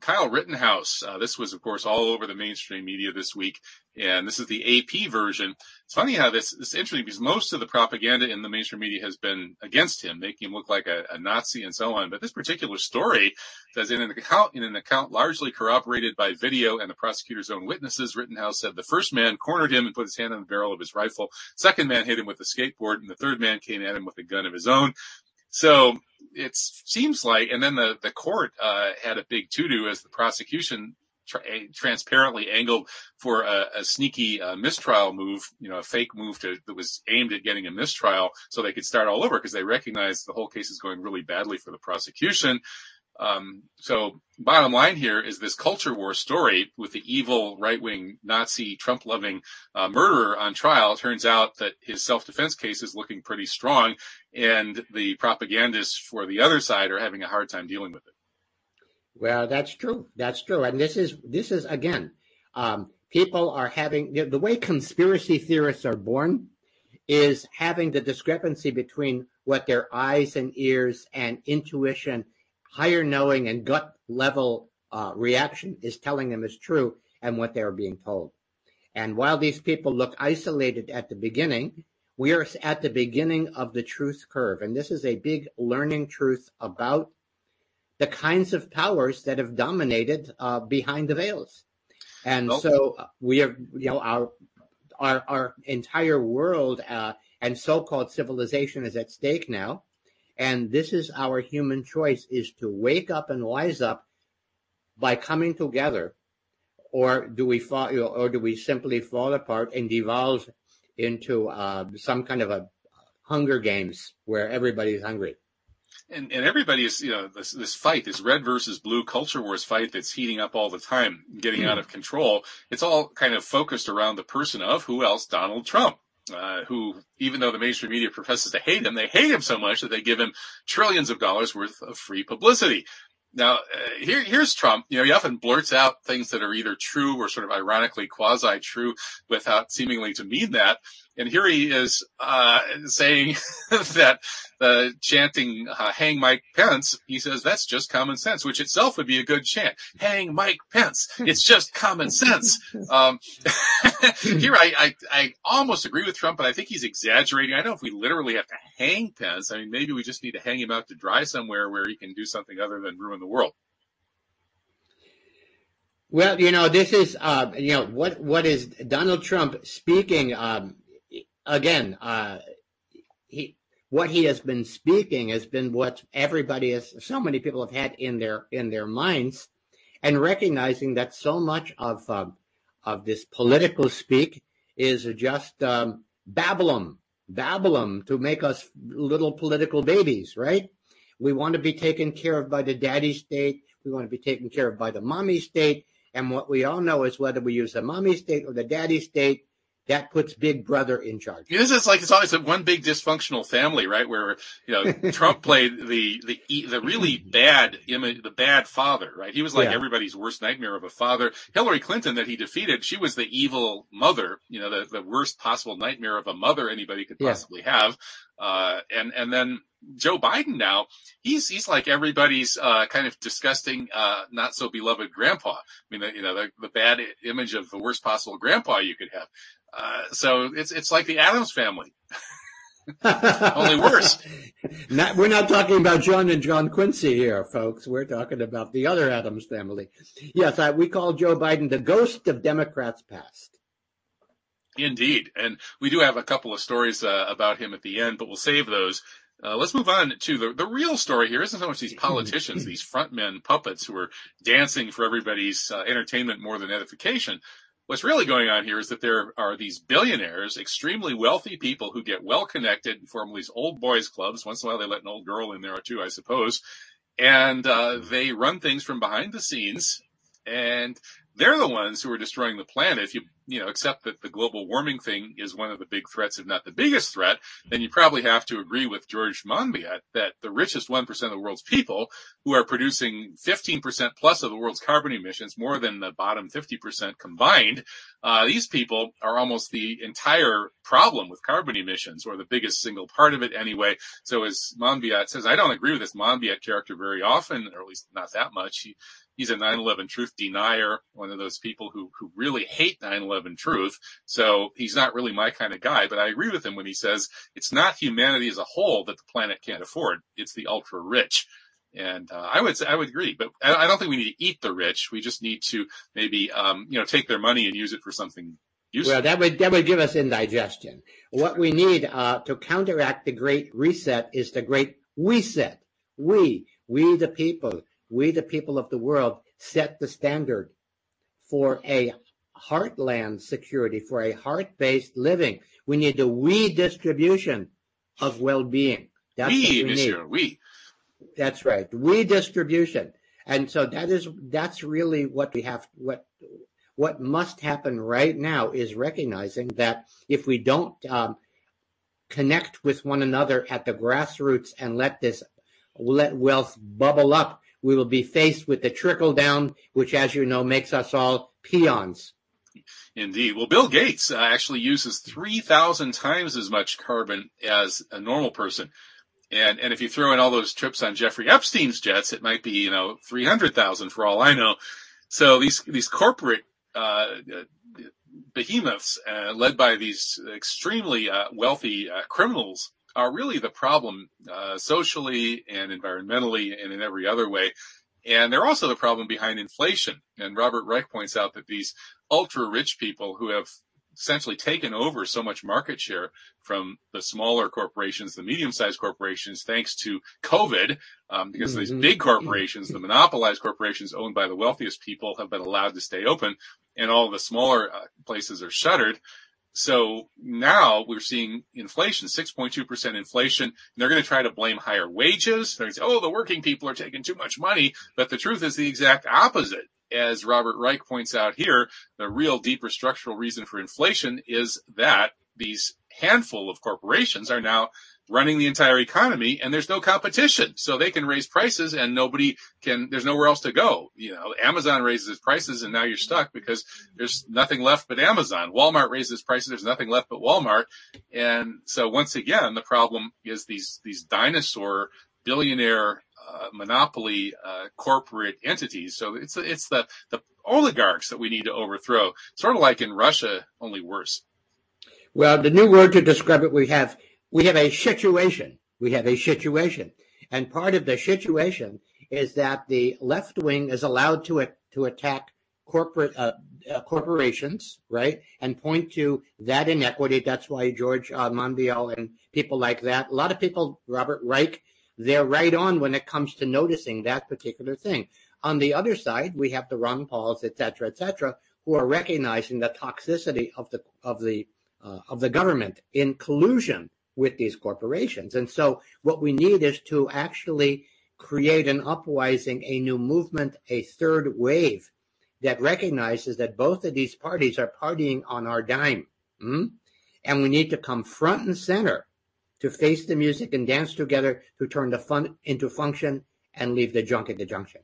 Kyle Rittenhouse. Uh, this was, of course, all over the mainstream media this week, and this is the AP version. It's funny how this, this is interesting because most of the propaganda in the mainstream media has been against him, making him look like a, a Nazi and so on. But this particular story says in an account, in an account largely corroborated by video and the prosecutor's own witnesses, Rittenhouse said the first man cornered him and put his hand on the barrel of his rifle. Second man hit him with a skateboard, and the third man came at him with a gun of his own. So it seems like, and then the, the court, uh, had a big to-do as the prosecution tra- transparently angled for a, a sneaky uh, mistrial move, you know, a fake move to, that was aimed at getting a mistrial so they could start all over because they recognized the whole case is going really badly for the prosecution. Um, so bottom line here is this culture war story with the evil right-wing Nazi Trump-loving uh, murderer on trial. Turns out that his self-defense case is looking pretty strong and the propagandists for the other side are having a hard time dealing with it. Well, that's true. That's true. And this is, this is again, um, people are having, the way conspiracy theorists are born is having the discrepancy between what their eyes and ears and intuition higher knowing and gut level uh, reaction is telling them is true and what they're being told. And while these people look isolated at the beginning, we are at the beginning of the truth curve. And this is a big learning truth about the kinds of powers that have dominated uh, behind the veils. And oh. so uh, we are, you know, our, our, our entire world uh, and so-called civilization is at stake now. And this is our human choice is to wake up and wise up by coming together or do we fall, or do we simply fall apart and devolve into uh, some kind of a hunger games where everybody's hungry? And, and everybody is, you know, this, this fight, this red versus blue culture wars fight that's heating up all the time, getting out of control. It's all kind of focused around the person of who else? Donald Trump uh, who, even though the mainstream media professes to hate him, they hate him so much that they give him trillions of dollars worth of free publicity. Now, uh, here, here's Trump. You know, he often blurts out things that are either true or sort of ironically quasi-true without seemingly to mean that. And here he is uh, saying that uh, chanting uh, "Hang Mike Pence." He says that's just common sense, which itself would be a good chant. Hang Mike Pence. It's just common sense. Um, here, I, I, I almost agree with Trump, but I think he's exaggerating. I don't know if we literally have to hang Pence. I mean, maybe we just need to hang him out to dry somewhere where he can do something other than ruin the world. Well, you know, this is, uh, you know, what, what is Donald Trump speaking, um, again, uh, he, what he has been speaking has been what everybody has, so many people have had in their, in their minds and recognizing that so much of, um, of this political speak is just, um, babblum, babblum to make us little political babies, right? We want to be taken care of by the daddy state. We want to be taken care of by the mommy state. And what we all know is whether we use the mommy state or the daddy state, that puts Big Brother in charge. This is like it's always a one big dysfunctional family, right? Where you know Trump played the the the really bad image, the bad father, right? He was like yeah. everybody's worst nightmare of a father. Hillary Clinton, that he defeated, she was the evil mother, you know, the the worst possible nightmare of a mother anybody could possibly yeah. have. Uh, and and then Joe Biden now, he's he's like everybody's uh, kind of disgusting, uh, not so beloved grandpa. I mean, the, you know, the, the bad image of the worst possible grandpa you could have. Uh, so it's it's like the Adams family. Only worse. not, we're not talking about John and John Quincy here, folks. We're talking about the other Adams family. Yes, I, we call Joe Biden the ghost of Democrats past. Indeed. And we do have a couple of stories uh, about him at the end, but we'll save those. Uh, let's move on to the, the real story here. Isn't so much these politicians, these frontmen puppets who are dancing for everybody's uh, entertainment more than edification. What's really going on here is that there are these billionaires, extremely wealthy people who get well connected and form these old boys clubs. Once in a while they let an old girl in there too, I suppose. And, uh, they run things from behind the scenes and they're the ones who are destroying the planet. If you, you know, accept that the global warming thing is one of the big threats, if not the biggest threat, then you probably have to agree with George Monbiot that the richest 1% of the world's people who are producing 15% plus of the world's carbon emissions, more than the bottom 50% combined, uh, these people are almost the entire problem with carbon emissions or the biggest single part of it anyway. So as Monbiot says, I don't agree with this Monbiot character very often, or at least not that much. He, he's a 9/11 truth denier, one of those people who who really hate 9/11 truth. So he's not really my kind of guy. But I agree with him when he says it's not humanity as a whole that the planet can't afford; it's the ultra rich. And uh, I would say I would agree, but I don't think we need to eat the rich. We just need to maybe um, you know take their money and use it for something useful. Well, that would that would give us indigestion. What we need uh, to counteract the Great Reset is the Great Reset. We, we the people, we, the people of the world, set the standard for a heartland security, for a heart-based living. We need the redistribution of well-being. That's we, we need. we. That's right. Redistribution. And so that is, that's really what we have, what, what must happen right now is recognizing that if we don't um, connect with one another at the grassroots and let this, let wealth bubble up, we will be faced with the trickle down, which, as you know, makes us all peons. Indeed. Well, Bill Gates uh, actually uses 3,000 times as much carbon as a normal person. And, and if you throw in all those trips on Jeffrey Epstein's jets, it might be, you know, 300,000 for all I know. So these, these corporate, uh, behemoths, uh, led by these extremely, uh, wealthy, uh, criminals are really the problem uh, socially and environmentally and in every other way. And they're also the problem behind inflation. And Robert Reich points out that these ultra rich people who have essentially taken over so much market share from the smaller corporations, the medium sized corporations, thanks to COVID, um, because mm-hmm. these big corporations, the monopolized corporations owned by the wealthiest people have been allowed to stay open and all the smaller uh, places are shuttered. So now we're seeing inflation, 6.2% inflation. they're going to try to blame higher wages. They're going to say, oh, the working people are taking too much money. But the truth is the exact opposite. As Robert Reich points out here, the real deeper structural reason for inflation is that these handful of corporations are now running the entire economy and there's no competition. So they can raise prices and nobody can, there's nowhere else to go. You know, Amazon raises its prices and now you're stuck because there's nothing left but Amazon. Walmart raises prices. There's nothing left but Walmart. And so once again, the problem is these, these dinosaur billionaire uh, monopoly uh, corporate entities. So it's it's the the oligarchs that we need to overthrow. Sort of like in Russia, only worse. Well, the new word to describe it we have we have a situation. We have a situation. And part of the situation is that the left wing is allowed to, to attack corporate uh, uh, corporations, right, and point to that inequity. That's why George uh, Monbiot and people like that, a lot of people, Robert Reich, they're right on when it comes to noticing that particular thing. On the other side, we have the Ron Pauls, et cetera, et cetera, who are recognizing the toxicity of the of the uh, of the government in collusion with these corporations. And so what we need is to actually create an uprising, a new movement, a third wave that recognizes that both of these parties are partying on our dime. Hmm? And we need to come front and center to face the music and dance together to turn the fun into function and leave the junk at the junction.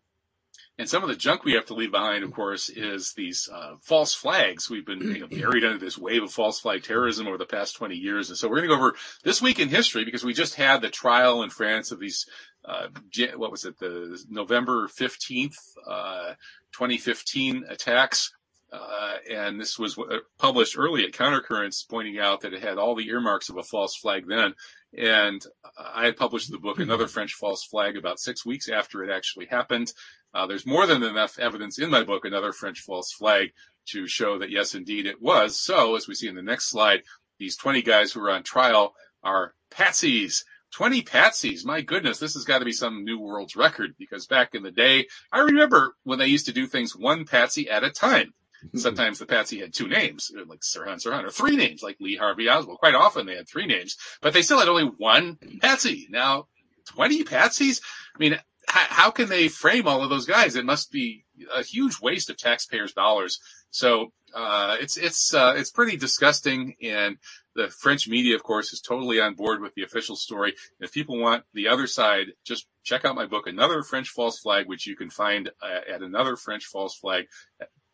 And some of the junk we have to leave behind, of course, is these uh, false flags. We've been you know, buried under this wave of false flag terrorism over the past 20 years. And so we're going to go over this week in history because we just had the trial in France of these, uh, what was it, the November 15th, uh, 2015 attacks. Uh, and this was published early at Countercurrents, pointing out that it had all the earmarks of a false flag then. And I published the book, Another French False Flag, about six weeks after it actually happened. Uh, there's more than enough evidence in my book, Another French False Flag, to show that yes, indeed it was. So, as we see in the next slide, these 20 guys who are on trial are patsies. 20 patsies. My goodness, this has got to be some new world's record because back in the day, I remember when they used to do things one patsy at a time. Sometimes the patsy had two names, like Sirhan Sirhan, or three names, like Lee Harvey Oswald. Quite often they had three names, but they still had only one patsy. Now, 20 patsies? I mean, how can they frame all of those guys? It must be a huge waste of taxpayers' dollars. So uh, it's it's uh, it's pretty disgusting, and the French media, of course, is totally on board with the official story. If people want the other side, just check out my book, Another French False Flag, which you can find uh, at another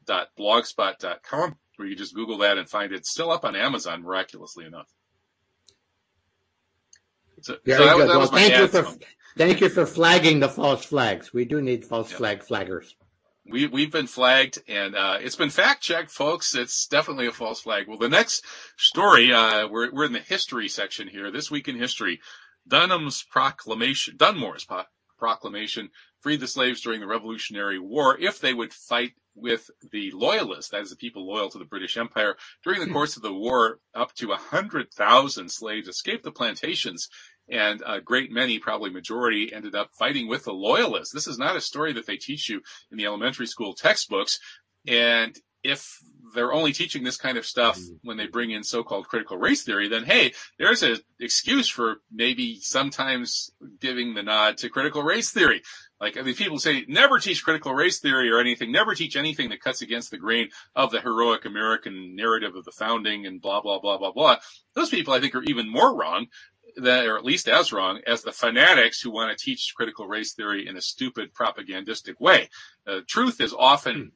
French False dot blogspot.com, where you just Google that and find it. It's still up on Amazon, miraculously enough. So, Very so that, good. That well, thank you for thank you for flagging the false flags. We do need false yep. flag flaggers. We we've been flagged, and uh, it's been fact checked, folks. It's definitely a false flag. Well, the next story, uh, we're we're in the history section here. This week in history, Dunham's proclamation, Dunmore's po- proclamation, the slaves during the Revolutionary War if they would fight with the loyalists, that is the people loyal to the British Empire. During the hmm. course of the war, up to a hundred thousand slaves escaped the plantations and a great many, probably majority, ended up fighting with the loyalists. This is not a story that they teach you in the elementary school textbooks. And if they're only teaching this kind of stuff hmm. when they bring in so-called critical race theory, then hey, there's an excuse for maybe sometimes giving the nod to critical race theory. Like, I mean, people say never teach critical race theory or anything, never teach anything that cuts against the grain of the heroic American narrative of the founding and blah, blah, blah, blah, blah. Those people, I think, are even more wrong that, or at least as wrong as the fanatics who want to teach critical race theory in a stupid propagandistic way. The truth is often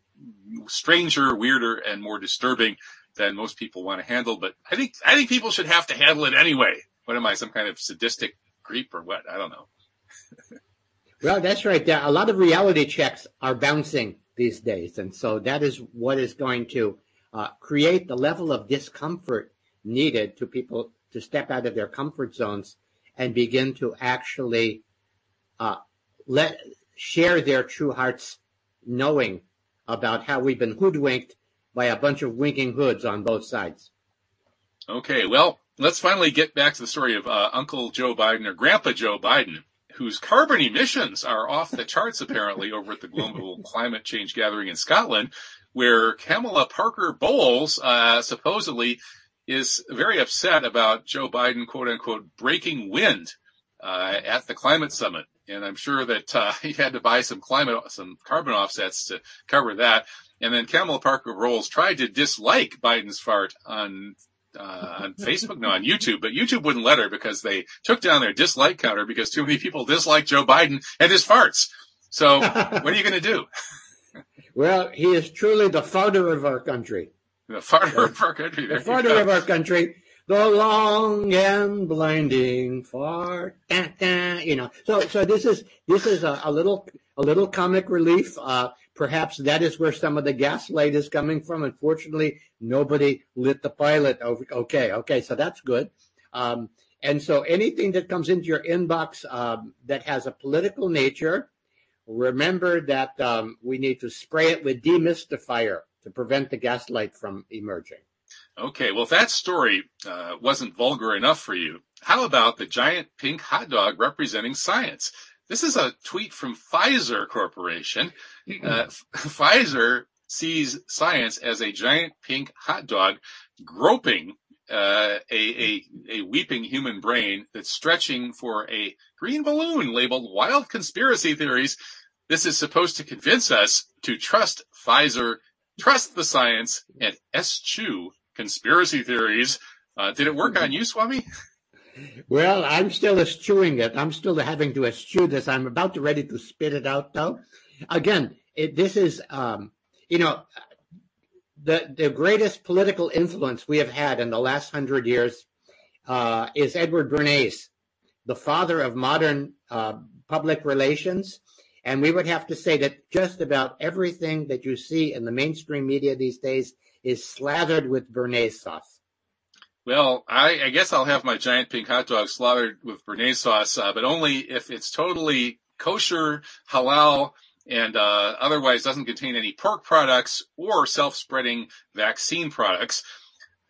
stranger, weirder, and more disturbing than most people want to handle, but I think, I think people should have to handle it anyway. What am I, some kind of sadistic creep or what? I don't know. Well, that's right. A lot of reality checks are bouncing these days. And so that is what is going to uh, create the level of discomfort needed to people to step out of their comfort zones and begin to actually uh, let share their true hearts knowing about how we've been hoodwinked by a bunch of winking hoods on both sides. Okay, well, let's finally get back to the story of uh, Uncle Joe Biden or Grandpa Joe Biden whose carbon emissions are off the charts apparently over at the global climate change gathering in Scotland, where Camilla Parker Bowles uh, supposedly is very upset about Joe Biden, quote unquote, breaking wind uh, at the climate summit. And I'm sure that uh, he had to buy some climate, some carbon offsets to cover that. And then Camilla Parker Rolls tried to dislike Biden's fart on uh, on Facebook, no, on YouTube, but YouTube wouldn't let her because they took down their dislike counter because too many people dislike Joe Biden and his farts. So what are you going to do? well, he is truly the father of our country. The father of our country. The father of our country. The long and blinding da, you know, so, so this is, this is a, a little, a little comic relief. Uh, Perhaps that is where some of the gaslight is coming from. Unfortunately, nobody lit the pilot. Over. Okay, okay, so that's good. Um, and so anything that comes into your inbox um, that has a political nature, remember that um, we need to spray it with demystifier to prevent the gaslight from emerging. Okay, well, if that story uh, wasn't vulgar enough for you, how about the giant pink hot dog representing science? This is a tweet from Pfizer Corporation. Uh, Pfizer sees science as a giant pink hot dog groping uh, a, a, a weeping human brain that's stretching for a green balloon labeled wild conspiracy theories. This is supposed to convince us to trust Pfizer, trust the science, and eschew conspiracy theories. Uh, did it work on you, Swami? Well, I'm still eschewing it. I'm still having to eschew this. I'm about to ready to spit it out though. Again, it, this is, um, you know, the the greatest political influence we have had in the last hundred years uh, is Edward Bernays, the father of modern uh, public relations. And we would have to say that just about everything that you see in the mainstream media these days is slathered with Bernays sauce. Well, I, I guess I'll have my giant pink hot dog slathered with Bernays sauce, uh, but only if it's totally kosher, halal, and uh, otherwise doesn't contain any pork products or self-spreading vaccine products.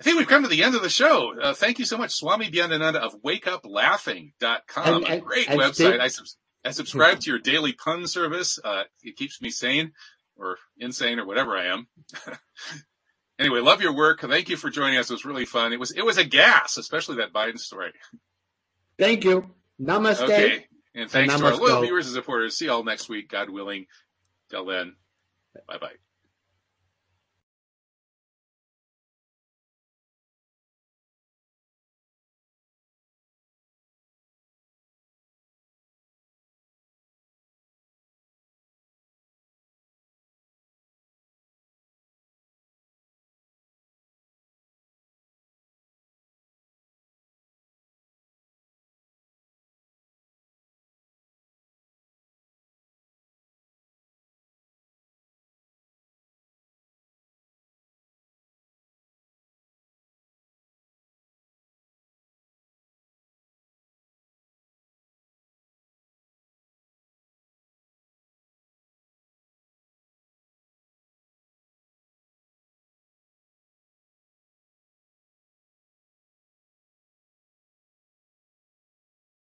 I think we've come to the end of the show. Uh, thank you so much, Swami Beyondananda of WakeUplaughing.com. And, and, a great and website. Steve, I, sub- I subscribe to your daily pun service. Uh, it keeps me sane or insane or whatever I am. anyway, love your work. Thank you for joining us. It was really fun. It was, it was a gas, especially that Biden story. Thank you. Namaste. Okay. And thanks and to our loyal viewers and supporters. See you all next week, God willing. Till then, bye bye.